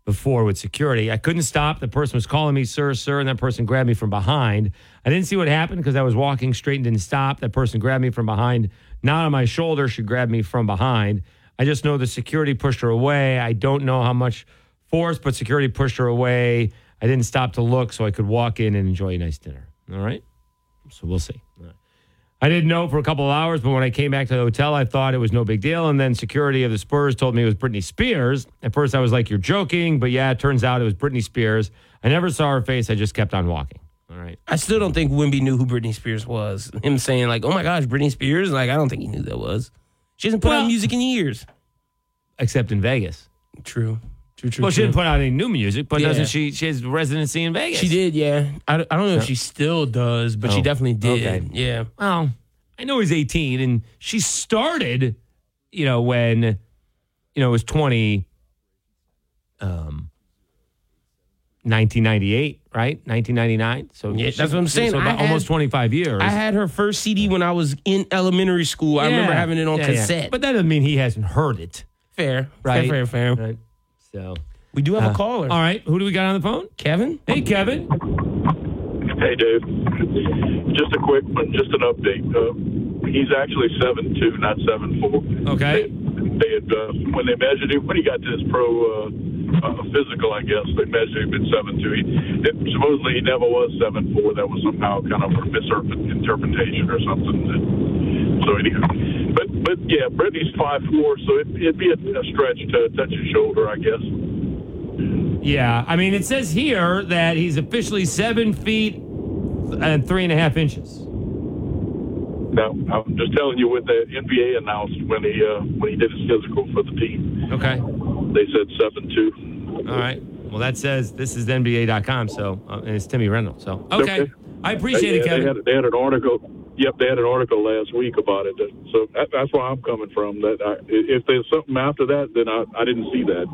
before with security. I couldn't stop. The person was calling me, sir, sir, and that person grabbed me from behind. I didn't see what happened because I was walking straight and didn't stop. That person grabbed me from behind, not on my shoulder. She grabbed me from behind. I just know the security pushed her away. I don't know how much force, but security pushed her away. I didn't stop to look so I could walk in and enjoy a nice dinner. All right. So we'll see. I didn't know for a couple of hours, but when I came back to the hotel, I thought it was no big deal. And then security of the Spurs told me it was Britney Spears. At first, I was like, "You're joking," but yeah, it turns out it was Britney Spears. I never saw her face. I just kept on walking. All right. I still don't think Wimby knew who Britney Spears was. Him saying like, "Oh my gosh, Britney Spears!" Like, I don't think he knew that was. She hasn't put out music in years. except in Vegas. True. True, true, well, she true. didn't put out any new music, but Yeah. doesn't she? She has residency in Vegas. She did, yeah. I, I don't know if she still does, but she Oh, definitely did. okay. Yeah. Well, I know he's 18, and she started, you know, when, you know, it was 20, um, 1998, right? 1999. So Yeah, that's what I'm saying. So I about had- almost 25 years. I had her first CD when I was in elementary school. I remember Yeah. having it on Yeah, yeah. cassette. But that doesn't mean he hasn't heard it. fair. Right. Fair, fair, fair. Right. So We do have Uh, a caller. All right. Who do we got on the phone? Kevin? Hey, Kevin. Hey, Dave. Just a quick one, just an update. Uh, he's actually seven two, not seven four. Okay. They, they had uh, when they measured him when he got to his pro uh, uh, physical, I guess they measured him at seven two. He, it, supposedly he never was seven four. That was somehow kind of a misinterpretation or something. So anyway, but but yeah, Britney's five four, so it, it'd be a, a stretch to touch his shoulder, I guess. Yeah. I mean, it says here that he's officially seven feet and three and a half inches. No, I'm just telling you what the NBA announced when he uh, when he did his physical for the team. Okay. They said seven two. All right. Well, that says this is NBA.com, so uh, and it's Timmy Reynolds. So okay, I appreciate it, Yeah, Kevin. They had, they had an article. Yep, they had an article last week about it. So that, that's where I'm coming from. That I, if there's something after that, then I, I didn't see that.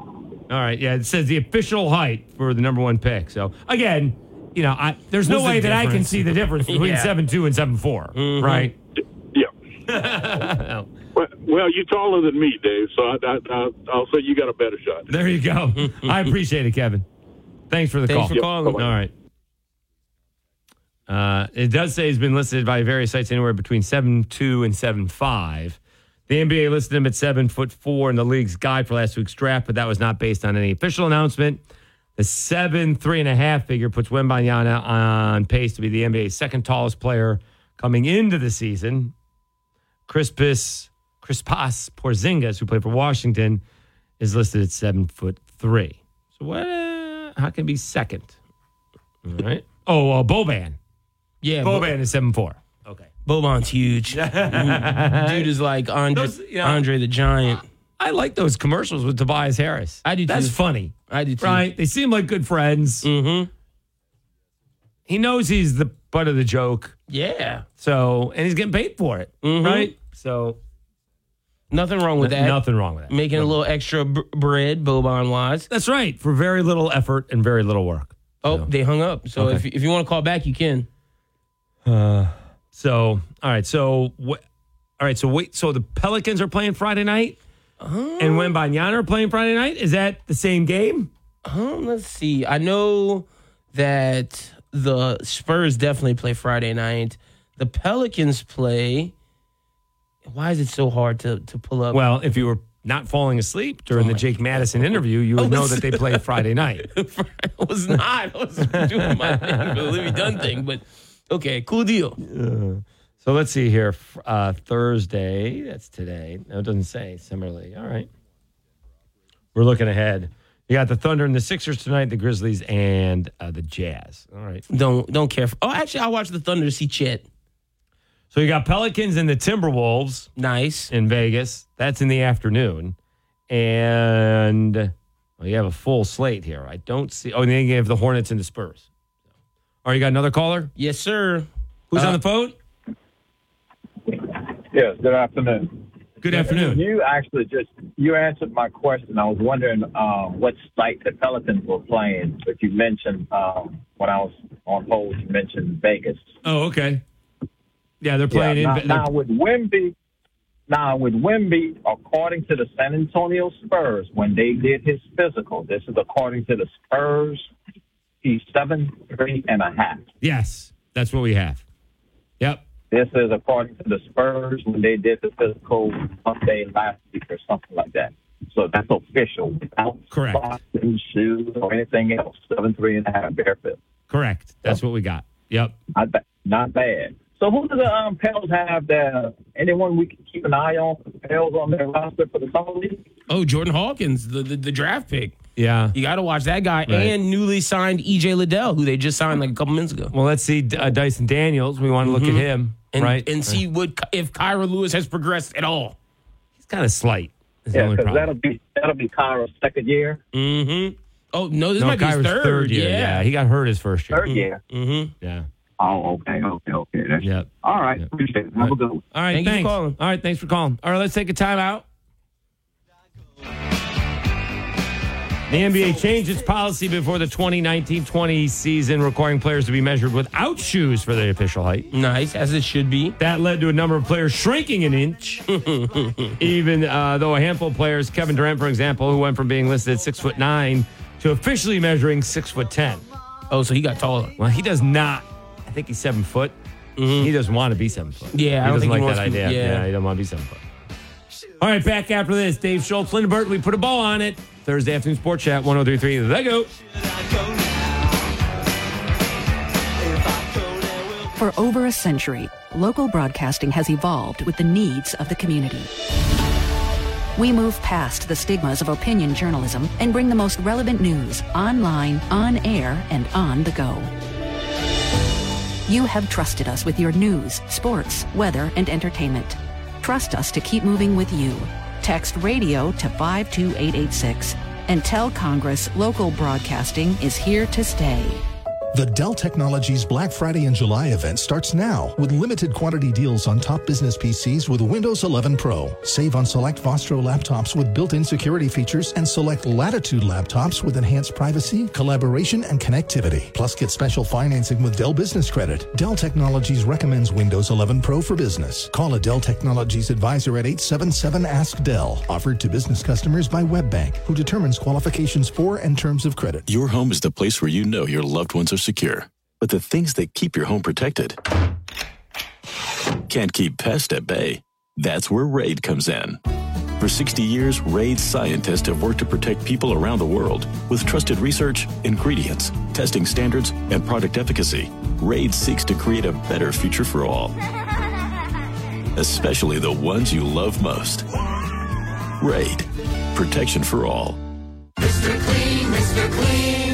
All right. Yeah, it says the official height for the number one pick. So again, you know, I, there's no What's the way that I can see the difference between [LAUGHS] Yeah. seven two and seven four, right? Yeah. [LAUGHS] well, well, you're taller than me, Dave. So I, I, I, I'll say you got a better shot. There you go. [LAUGHS] I appreciate it, Kevin. Thanks for the call. Thanks call. for calling. All right. Uh, it does say he's been listed by various sites anywhere between seven two and seven five. The NBA listed him at seven foot four in the league's guide for last week's draft, but that was not based on any official announcement. The seven three and a half figure puts Wembanyama on pace to be the NBA's second tallest player coming into the season. Crispus Crispas Porzingis, who played for Washington, is listed at seven foot three. So what? Uh, how can he be second? All right. [LAUGHS] Oh, uh, Boban. Yeah, Bo- Boban is seven four. Okay. Boban's huge. [LAUGHS] Dude is like Andre, Those, you know- Andre the Giant. I like those commercials with Tobias Harris. I do That's funny, I do too. right? They seem like good friends. Mm-hmm. He knows he's the butt of the joke. Yeah. So, and he's getting paid for it, Mhm. right? So, Nothing wrong with that. nothing wrong with that. Making a little extra b- bread, Boban wise. That's right. For very little effort and very little work. Oh, they hung up. So Okay. if, if you want to call back, you can. Uh, so, all right. So, wh- all right. So, wait. So the Pelicans are playing Friday night, and when Wembanyama are playing Friday night. Is that the same game? Um, let's see. I know that the Spurs definitely play Friday night. The Pelicans play. Why is it so hard to, to pull up? Well, if you were not falling asleep during the Jake Madison interview, you would know that they play Friday night. [LAUGHS] I was not. I was doing my thing, the Livy Dunn thing, but okay, cool deal. Uh, so let's see here. Uh, Thursday, that's today. No, it doesn't say. Similarly. All right. We're looking ahead. You got the Thunder and the Sixers tonight, the Grizzlies and uh, the Jazz. All right. Don't don't care. For, oh, actually, I watch the Thunder to see Chet. So you got Pelicans and the Timberwolves. Nice. In Vegas. That's in the afternoon. And well, you have a full slate here. I don't see. Oh, and then you have the Hornets and the Spurs. All right, you got another caller? Yes, sir. Who's Uh, on the phone? Yes, good afternoon. Good afternoon. You actually just you answered my question. I was wondering um, what site the Pelicans were playing, but you mentioned um, when I was on hold, you mentioned Vegas. Oh, okay. Yeah, they're playing Yeah, now, in. now with Wimby, now with Wimby, according to the San Antonio Spurs, when they did his physical, this is according to the Spurs, he's seven three and a half. yes, that's what we have. Yep. This is according to the Spurs when they did the physical Monday last week or something like that. So that's official without Correct. socks and shoes or anything else. Seven three and a half barefoot. Correct. That's what we got. Yep. Not, ba- not bad. So who do the um, Pels have that anyone we can keep an eye on for the Pels on their roster for the summer league? Oh, Jordan Hawkins, the the, the draft pick. Yeah. You got to watch that guy Right. and newly signed EJ Liddell, who they just signed like a couple minutes ago. Well, let's see uh, Dyson Daniels. We want to look Mhm. at him, And, right? and see what if Kira Lewis has progressed at all. He's kind of slight. Yeah, because that'll be that'll be Kira's second year. Mm-hmm. Oh no, this no, might be his Kira's third. year. Yeah. he got hurt his first year. Third year. Mm-hmm. Yeah. Oh, okay, okay, okay. That's, Yep. All right, appreciate it. Have a good one. All right, Thank you for thanks. calling. All right, thanks for calling. All right, let's take a time out. The NBA changed its policy before the 2019-20 season, requiring players to be measured without shoes for their official height. Nice, as it should be. That led to a number of players shrinking an inch. [LAUGHS] Even uh, though a handful of players, Kevin Durant, for example, who went from being listed at six foot nine to officially measuring six foot ten. Oh, so he got taller. Well, he does not. I think he's seven foot. He doesn't want to be seven foot. Yeah, I don't doesn't think like that to be- idea. yeah. he doesn't want to be seven foot. All right, back after this. Dave Schultz, Lyndon Burton. We put a bow on it. Thursday afternoon sports chat 1033 The Go. For over a century, local broadcasting has evolved with the needs of the community. We move past the stigmas of opinion journalism and bring the most relevant news online, on air, and on the go. You have trusted us with your news, sports, weather, and entertainment. Trust us to keep moving with you. Text radio to 52886 and tell Congress local broadcasting is here to stay. The Dell Technologies Black Friday and July event starts now with limited quantity deals on top business PCs with Windows 11 Pro. Save on select Vostro laptops with built-in security features and select Latitude laptops with enhanced privacy, collaboration, and connectivity. Plus, get special financing with Dell Business Credit. Dell Technologies recommends Windows 11 Pro for business. Call a Dell Technologies advisor at 877-ASK-DELL. Offered to business customers by WebBank, who determines qualifications for and terms of credit. Your home is the place where you know your loved ones are secure. But the things that keep your home protected can't keep pests at bay. That's where RAID comes in. For 60 years, RAID scientists have worked to protect people around the world with trusted research, ingredients, testing standards, and product efficacy. RAID seeks to create a better future for all, [LAUGHS] especially the ones you love most. RAID, protection for all. Mr. Clean, Mr. Clean.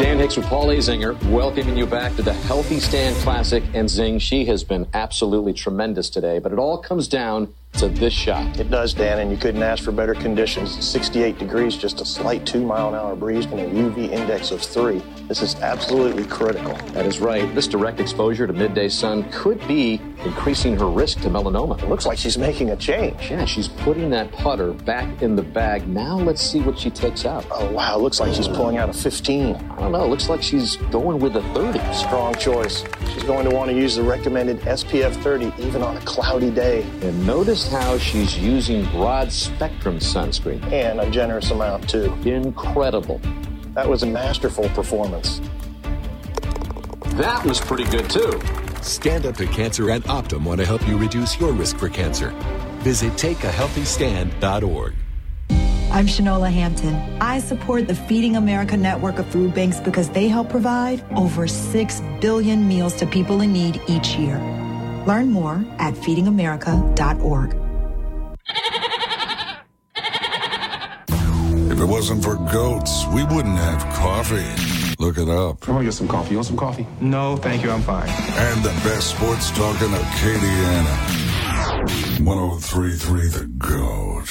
Dan Hicks with Paul Azinger, welcoming you back to the Healthy Stand Classic. And Zing, she has been absolutely tremendous today, but it all comes down to this shot. It does, Dan, and you couldn't ask for better conditions. 68 degrees, just a slight two mile an hour breeze, and a UV index of three. This is absolutely critical. That is right. This direct exposure to midday sun could be increasing her risk to melanoma. It looks like she's making a change. Yeah, she's putting that putter back in the bag. Now let's see what she takes out. Oh, wow. Looks like she's pulling out a 15. I don't know. Looks like she's going with a 30. Strong choice. She's going to want to use the recommended SPF 30 even on a cloudy day. And notice how she's using broad spectrum sunscreen. And a generous amount, too. Incredible. That was a masterful performance. That was pretty good, too. Stand Up to Cancer and Optum want to help you reduce your risk for cancer. Visit takeahealthystand.org. I'm Shanola Hampton. I support the Feeding America network of food banks because they help provide over 6 billion meals to people in need each year. Learn more at feedingamerica.org. If it wasn't for goats, we wouldn't have coffee. Look it up. I want to get some coffee. You want some coffee? No, thank you. I'm fine. And the best sports talk in Acadiana. 1033 The Goat.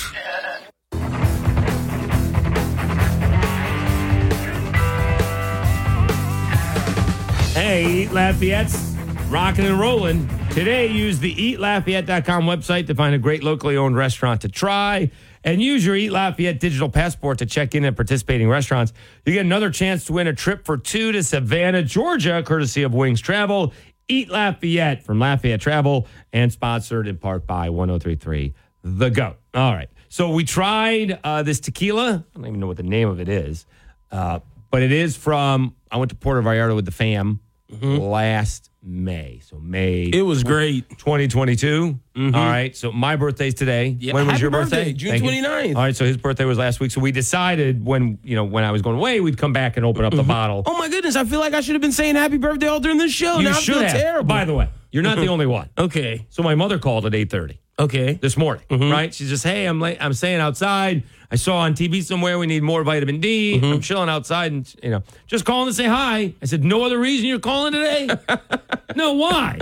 Hey, Lafayette's rocking and rolling. Today, use the eatlafayette.com website to find a great locally owned restaurant to try and use your Eat Lafayette digital passport to check in at participating restaurants. You get another chance to win a trip for two to Savannah, Georgia, courtesy of Wings Travel. Eat Lafayette from Lafayette Travel and sponsored in part by 1033 The Goat. All right. So we tried uh, this tequila. I don't even know what the name of it is, uh, but it is from, I went to Puerto Vallarta with the fam last May. So May. It was great. 2022. Mhm. All right. So my birthday's today. Yeah, when was happy your birthday, June Thank you. 29th. All right. So his birthday was last week. So we decided when you know when I was going away, we'd come back and open up the bottle. Oh my goodness! I feel like I should have been saying happy birthday all during this show. you now I should feel have. terrible. By the way, you're not the [LAUGHS] only one. Okay. So my mother called at 8:30 Okay. this morning. Mhm. Right? She's just, hey, I'm late. I'm staying outside. I saw on TV somewhere we need more vitamin D. Mm-hmm. I'm chilling outside and you know just calling to say hi. I said, no other reason you're calling today. [LAUGHS] no, why?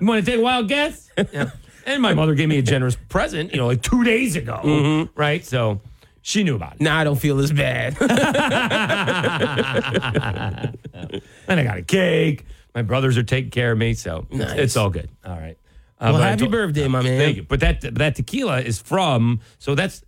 You want to take a wild guess? Yeah. And my mother gave me a generous present, you know, like two days ago. Mhm. Right? So she knew about it. Now I don't feel as bad. [LAUGHS] and I got a cake. My brothers are taking care of me, so it's- Nice. it's all good. All right. well, but happy told- birthday, my man. Thank you. But that that tequila is from so that's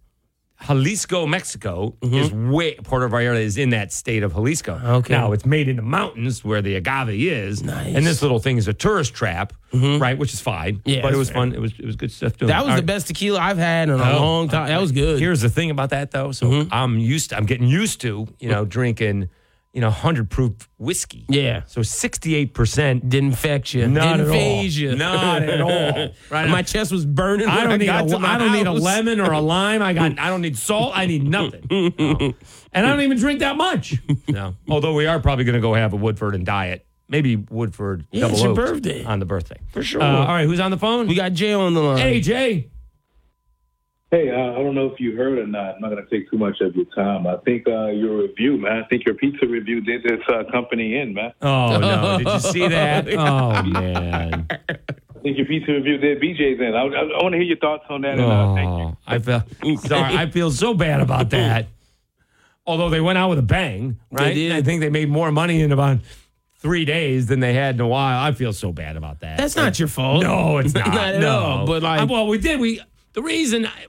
Jalisco, Mexico. Is way Puerto Vallarta is in that state of Jalisco. Mm-hmm. Okay. Now it's made in the mountains where the agave is, Nice. and this little thing is a tourist trap, right? Which is fine. Mm-hmm. Yeah, but it was fair. fun. It was it was good stuff. Doing. That was All the right. best tequila I've had in a Oh, long time. That was good. Here's the thing about that though. So Mhm. I'm used. To, I'm getting used to you know drinking you know hundred proof whiskey. Yeah. So sixty eight percent Didn't infect you. Not Didn't at all. phase you. Not at all. [LAUGHS] Right. My chest was burning. I don't need got a, to my I don't need a lemon or a [LAUGHS] lime. I got I don't need salt. I need nothing. No. [LAUGHS] And I don't even drink that much. No. Although we are probably going to go have a Woodford and diet. Maybe Woodford Yeah, double it's your birthday. on the birthday. For sure. Uh, all right, who's on the phone? We got Jay on the line. Hey Jay. Hey, uh, I don't know if you heard or not. I'm not going to take too much of your time. I think uh, your review, man. I think your pizza review did this uh, company in, man. Oh no! Did you see that? [LAUGHS] Oh [LAUGHS] man! I think your pizza review did BJ's in. I, I, I want to hear your thoughts on that. And, uh, thank you. Oh, I feel sorry. I feel so bad about that. Although they went out with a bang, right? did. I think they made more money in about three days than they had in a while. I feel so bad about that. That's not your fault. No, it's [LAUGHS] not. Not at no. all, but, like- Uh, well, we did. We the reason I,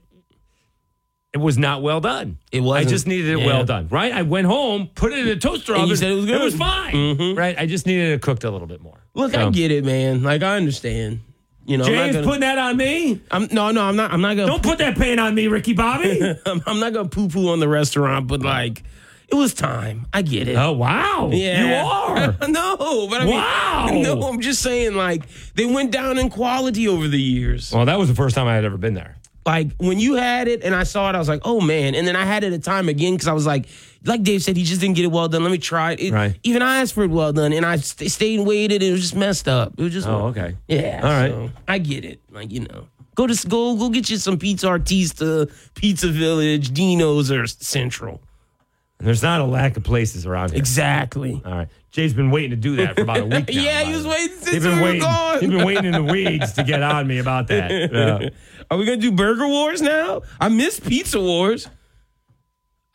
it was not well done. It wasn't. I just needed it Yeah. well done. Right. I went home, put it in a toaster oven. you said it was good. It was fine. Mhm. Right. I just needed it cooked a little bit more. Look, I get it, man. Like I understand. You know, James gonna- putting that on me. I'm no, no, I'm not. I'm not gonna. Don't put that pain on me, Ricky Bobby. [LAUGHS] I'm, I'm not gonna poo poo on the restaurant, but like, it was time. I get it. Oh wow! Yeah, you are. [LAUGHS] no, but I mean, Wow. [LAUGHS] No, I'm just saying, like, they went down in quality over the years. Well, that was the first time I had ever been there. Like when you had it and I saw it, I was like, oh man. And then I had it a time again because I was like, like Dave said, he just didn't get it well done. Let me try it. It- Right. Even I asked for it well done, and I st- stayed and waited. And it was just messed up. It was just. Oh, okay. Yeah. All right. so I get it. Like you know, go to go go get you some pizza artista, Pizza Village, Dino's, or Central. There's not a lack of places around here. Exactly. All right. Jay's been waiting to do that for about a week [LAUGHS] now. yeah, he was waiting since He's we been were gone. He's been waiting in the weeds to get on me about that. [LAUGHS] Yeah. Are we gonna do Burger Wars now? I miss Pizza Wars.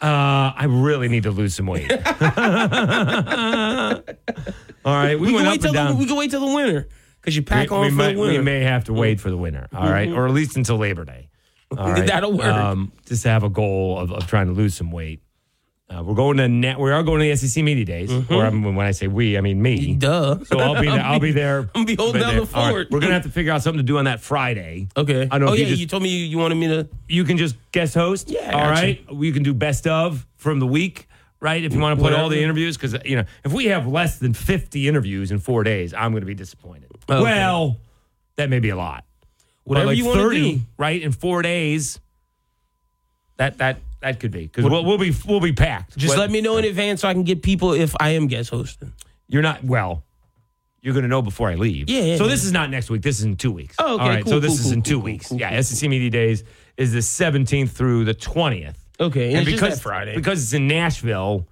Uh, I really need to lose some weight. [LAUGHS] All right, we, We, went can up wait till and down. the, we can wait till the winter because you pack we, on we for might, the winter. we may have to wait for the winter. All right, Mhm. or at least until Labor Day. All right, That'll work. Um, just to have a goal of, of trying to lose some weight. Uh, we're going to net. We are going to the SEC media days. Mhm. Or I'm, when I say we, I mean me. Duh. So I'll be there. I'll be there. [LAUGHS] I'm be holding down the All right, fort. We're gonna have to figure out something to do on that Friday. Okay. I know oh yeah, you you, told me you, you wanted me to. you can just guest host. Yeah, All right. We can do best of from the week, right? If you want to put all the interviews, because you know, if we have less than fifty interviews in four days, I'm going to be disappointed. Okay. Well, that may be a lot. Whatever like you wanna thirty, do. right? In four days, that that that could be because we'll, we'll be we'll be packed. Just Well, let me know in advance so I can get people if I am guest hosting. You're not well. You're going to know before I leave. Yeah, yeah, So yeah. this is not next week. This is in two weeks. Oh, okay, All right. cool, so this cool, is in two weeks. yeah. SEC Media Days is the 17th through the 20th. Okay, and, just because Friday. because it's in Nashville,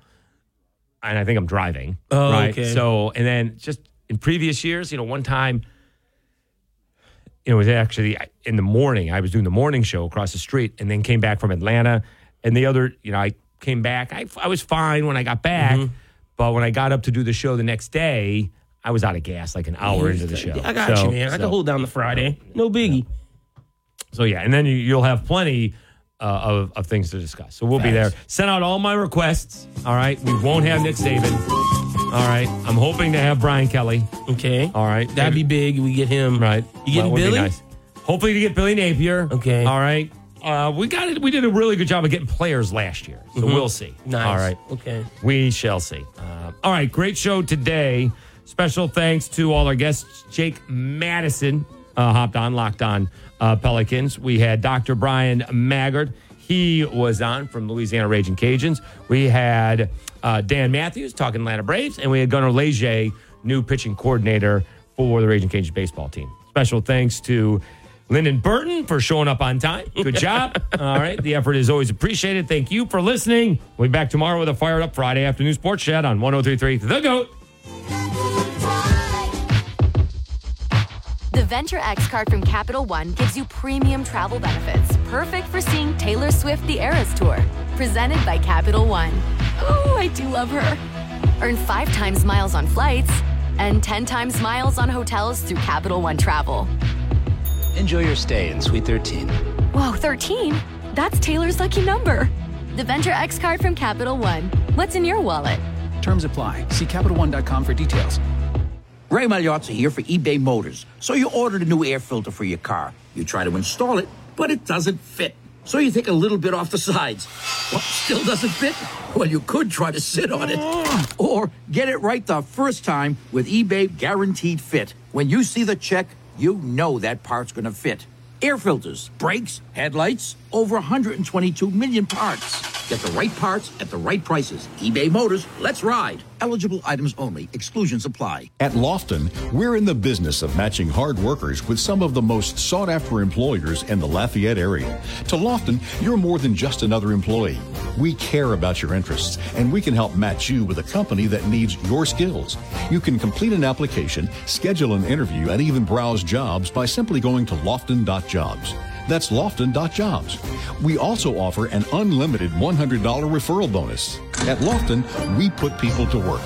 and I think I'm driving. Oh, right. okay. So and then just in previous years, you know, one time. It was actually in the morning. I was doing the morning show across the street, and then came back from Atlanta. And the other, you know, I came back. I, I was fine when I got back, Mm-hmm. but when I got up to do the show the next day, I was out of gas like an hour into the show. I got So- you, man. I so- can hold down the Friday. No biggie. so yeah, and then you, you'll have plenty uh, of, of things to discuss. So we'll be there. Send out all my requests. All right, we won't have Nick Saban. All right, I'm hoping to have Brian Kelly. Okay. All right, That'd be big. We get him. right. You getting be Billy? nice. Hopefully to get Billy Napier. Okay. All right. Uh, we got it. We did a really good job of getting players last year, so Mhm. we'll see. Nice. All right. Okay. We shall see. Uh, all right, great show today. Special thanks to all our guests. Jake Madison uh, hopped on, locked on uh, Pelicans. We had Dr. Brian Maggard. He was on from Louisiana Ragin' Cajuns. We had uh, Dan Matthews talking Atlanta Braves, and we had Gunner Leger, new pitching coordinator for the Ragin' Cajuns baseball team. Special thanks to Lyndon Burton for showing up on time. Good job. [LAUGHS] All right. The effort is always appreciated. Thank you for listening. We'll be back tomorrow with a fired up Friday afternoon sports chat on 1033 The Goat. The Venture X card from Capital One gives you premium travel benefits, perfect for seeing Taylor Swift the Eras Tour. Presented by Capital One. Oh, I do love her. Earn five times miles on flights and 10 times miles on hotels through Capital One Travel. Enjoy your stay in Suite 13. Whoa, 13? That's Taylor's lucky number. The Venture X card from Capital One. What's in your wallet? Terms apply. See CapitalOne.com for details. Ray Magliozzi here for eBay Motors. So you ordered a new air filter for your car. You try to install it, but it doesn't fit. So you take a little bit off the sides. What, still doesn't fit? Well, you could try to sit on it. Oh. Or get it right the first time with eBay Guaranteed Fit. When you see the check, you know that part's gonna fit. Air filters, brakes, headlights, over 122 million parts. Get the right parts at the right prices. eBay Motors, let's ride. Eligible items only, exclusions apply. At Lofton, we're in the business of matching hard workers with some of the most sought after employers in the Lafayette area. To Lofton, you're more than just another employee. We care about your interests, and we can help match you with a company that needs your skills. You can complete an application, schedule an interview, and even browse jobs by simply going to lofton.jobs. That's lofton.jobs. We also offer an unlimited $100 referral bonus. At Lofton, we put people to work.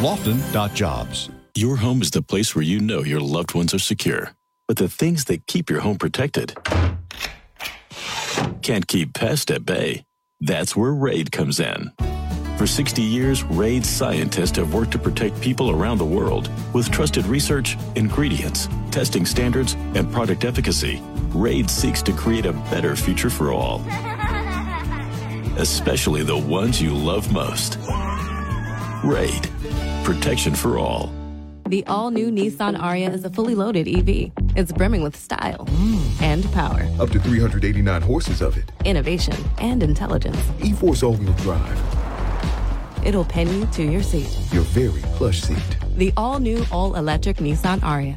Lofton.jobs. Your home is the place where you know your loved ones are secure. But the things that keep your home protected can't keep pests at bay. That's where RAID comes in. For 60 years, RAID scientists have worked to protect people around the world with trusted research, ingredients, testing standards, and product efficacy. RAID seeks to create a better future for all, especially the ones you love most. RAID, protection for all. The all new Nissan Ariya is a fully loaded EV. It's brimming with style mm. and power, Up to 389 horses of it. innovation, and intelligence. E-Force all-wheel drive. It'll pin you to your seat. Your very plush seat. The all new, all electric Nissan Ariya.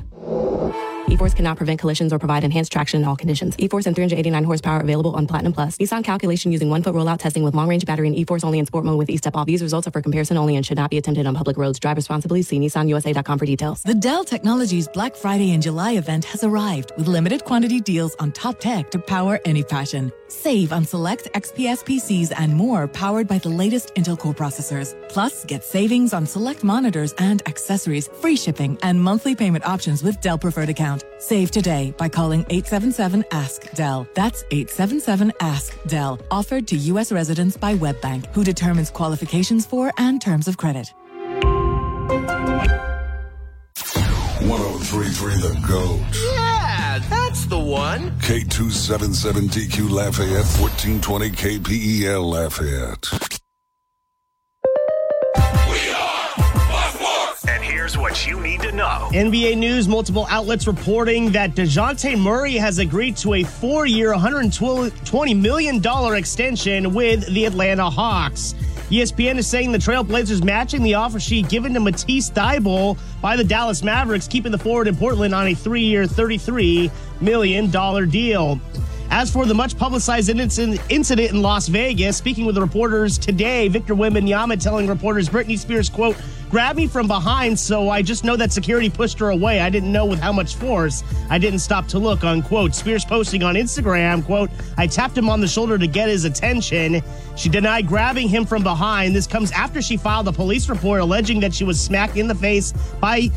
E-Force cannot prevent collisions or provide enhanced traction in all conditions. E-Force and 389 horsepower available on Platinum Plus. Nissan calculation using one foot rollout testing with long range battery and E-Force only in sport mode with E-Step off. These results are for comparison only and should not be attempted on public roads. Drive responsibly. See NissanUSA.com for details. The Dell Technologies Black Friday and July event has arrived with limited quantity deals on top tech to power any passion. Save on select XPS PCs and more powered by the latest Intel Core processors. Plus, get savings on select monitors and accessories, free shipping, and monthly payment options with Dell Preferred Account. Save today by calling 877-ASK-DELL. That's 877-ASK-DELL. Offered to U.S. residents by WebBank, who determines qualifications for and terms of credit. 1033 The Goat. Yeah, that's the one. K277DQ Lafayette, 1420 KPEL Lafayette. Here's what you need to know. NBA News, multiple outlets reporting that DeJounte Murray has agreed to a four year, $120 million extension with the Atlanta Hawks. ESPN is saying the Trailblazers matching the offer sheet given to Matisse Thybulle by the Dallas Mavericks, keeping the forward in Portland on a three year, $33 million deal. As for the much publicized incident in Las Vegas, speaking with the reporters today, Victor Wembanyama telling reporters Britney Spears, quote, grabbed me from behind, so I just know that security pushed her away. I didn't know with how much force. I didn't stop to look, unquote. Spears posting on Instagram, quote, I tapped him on the shoulder to get his attention. She denied grabbing him from behind. This comes after she filed a police report alleging that she was smacked in the face by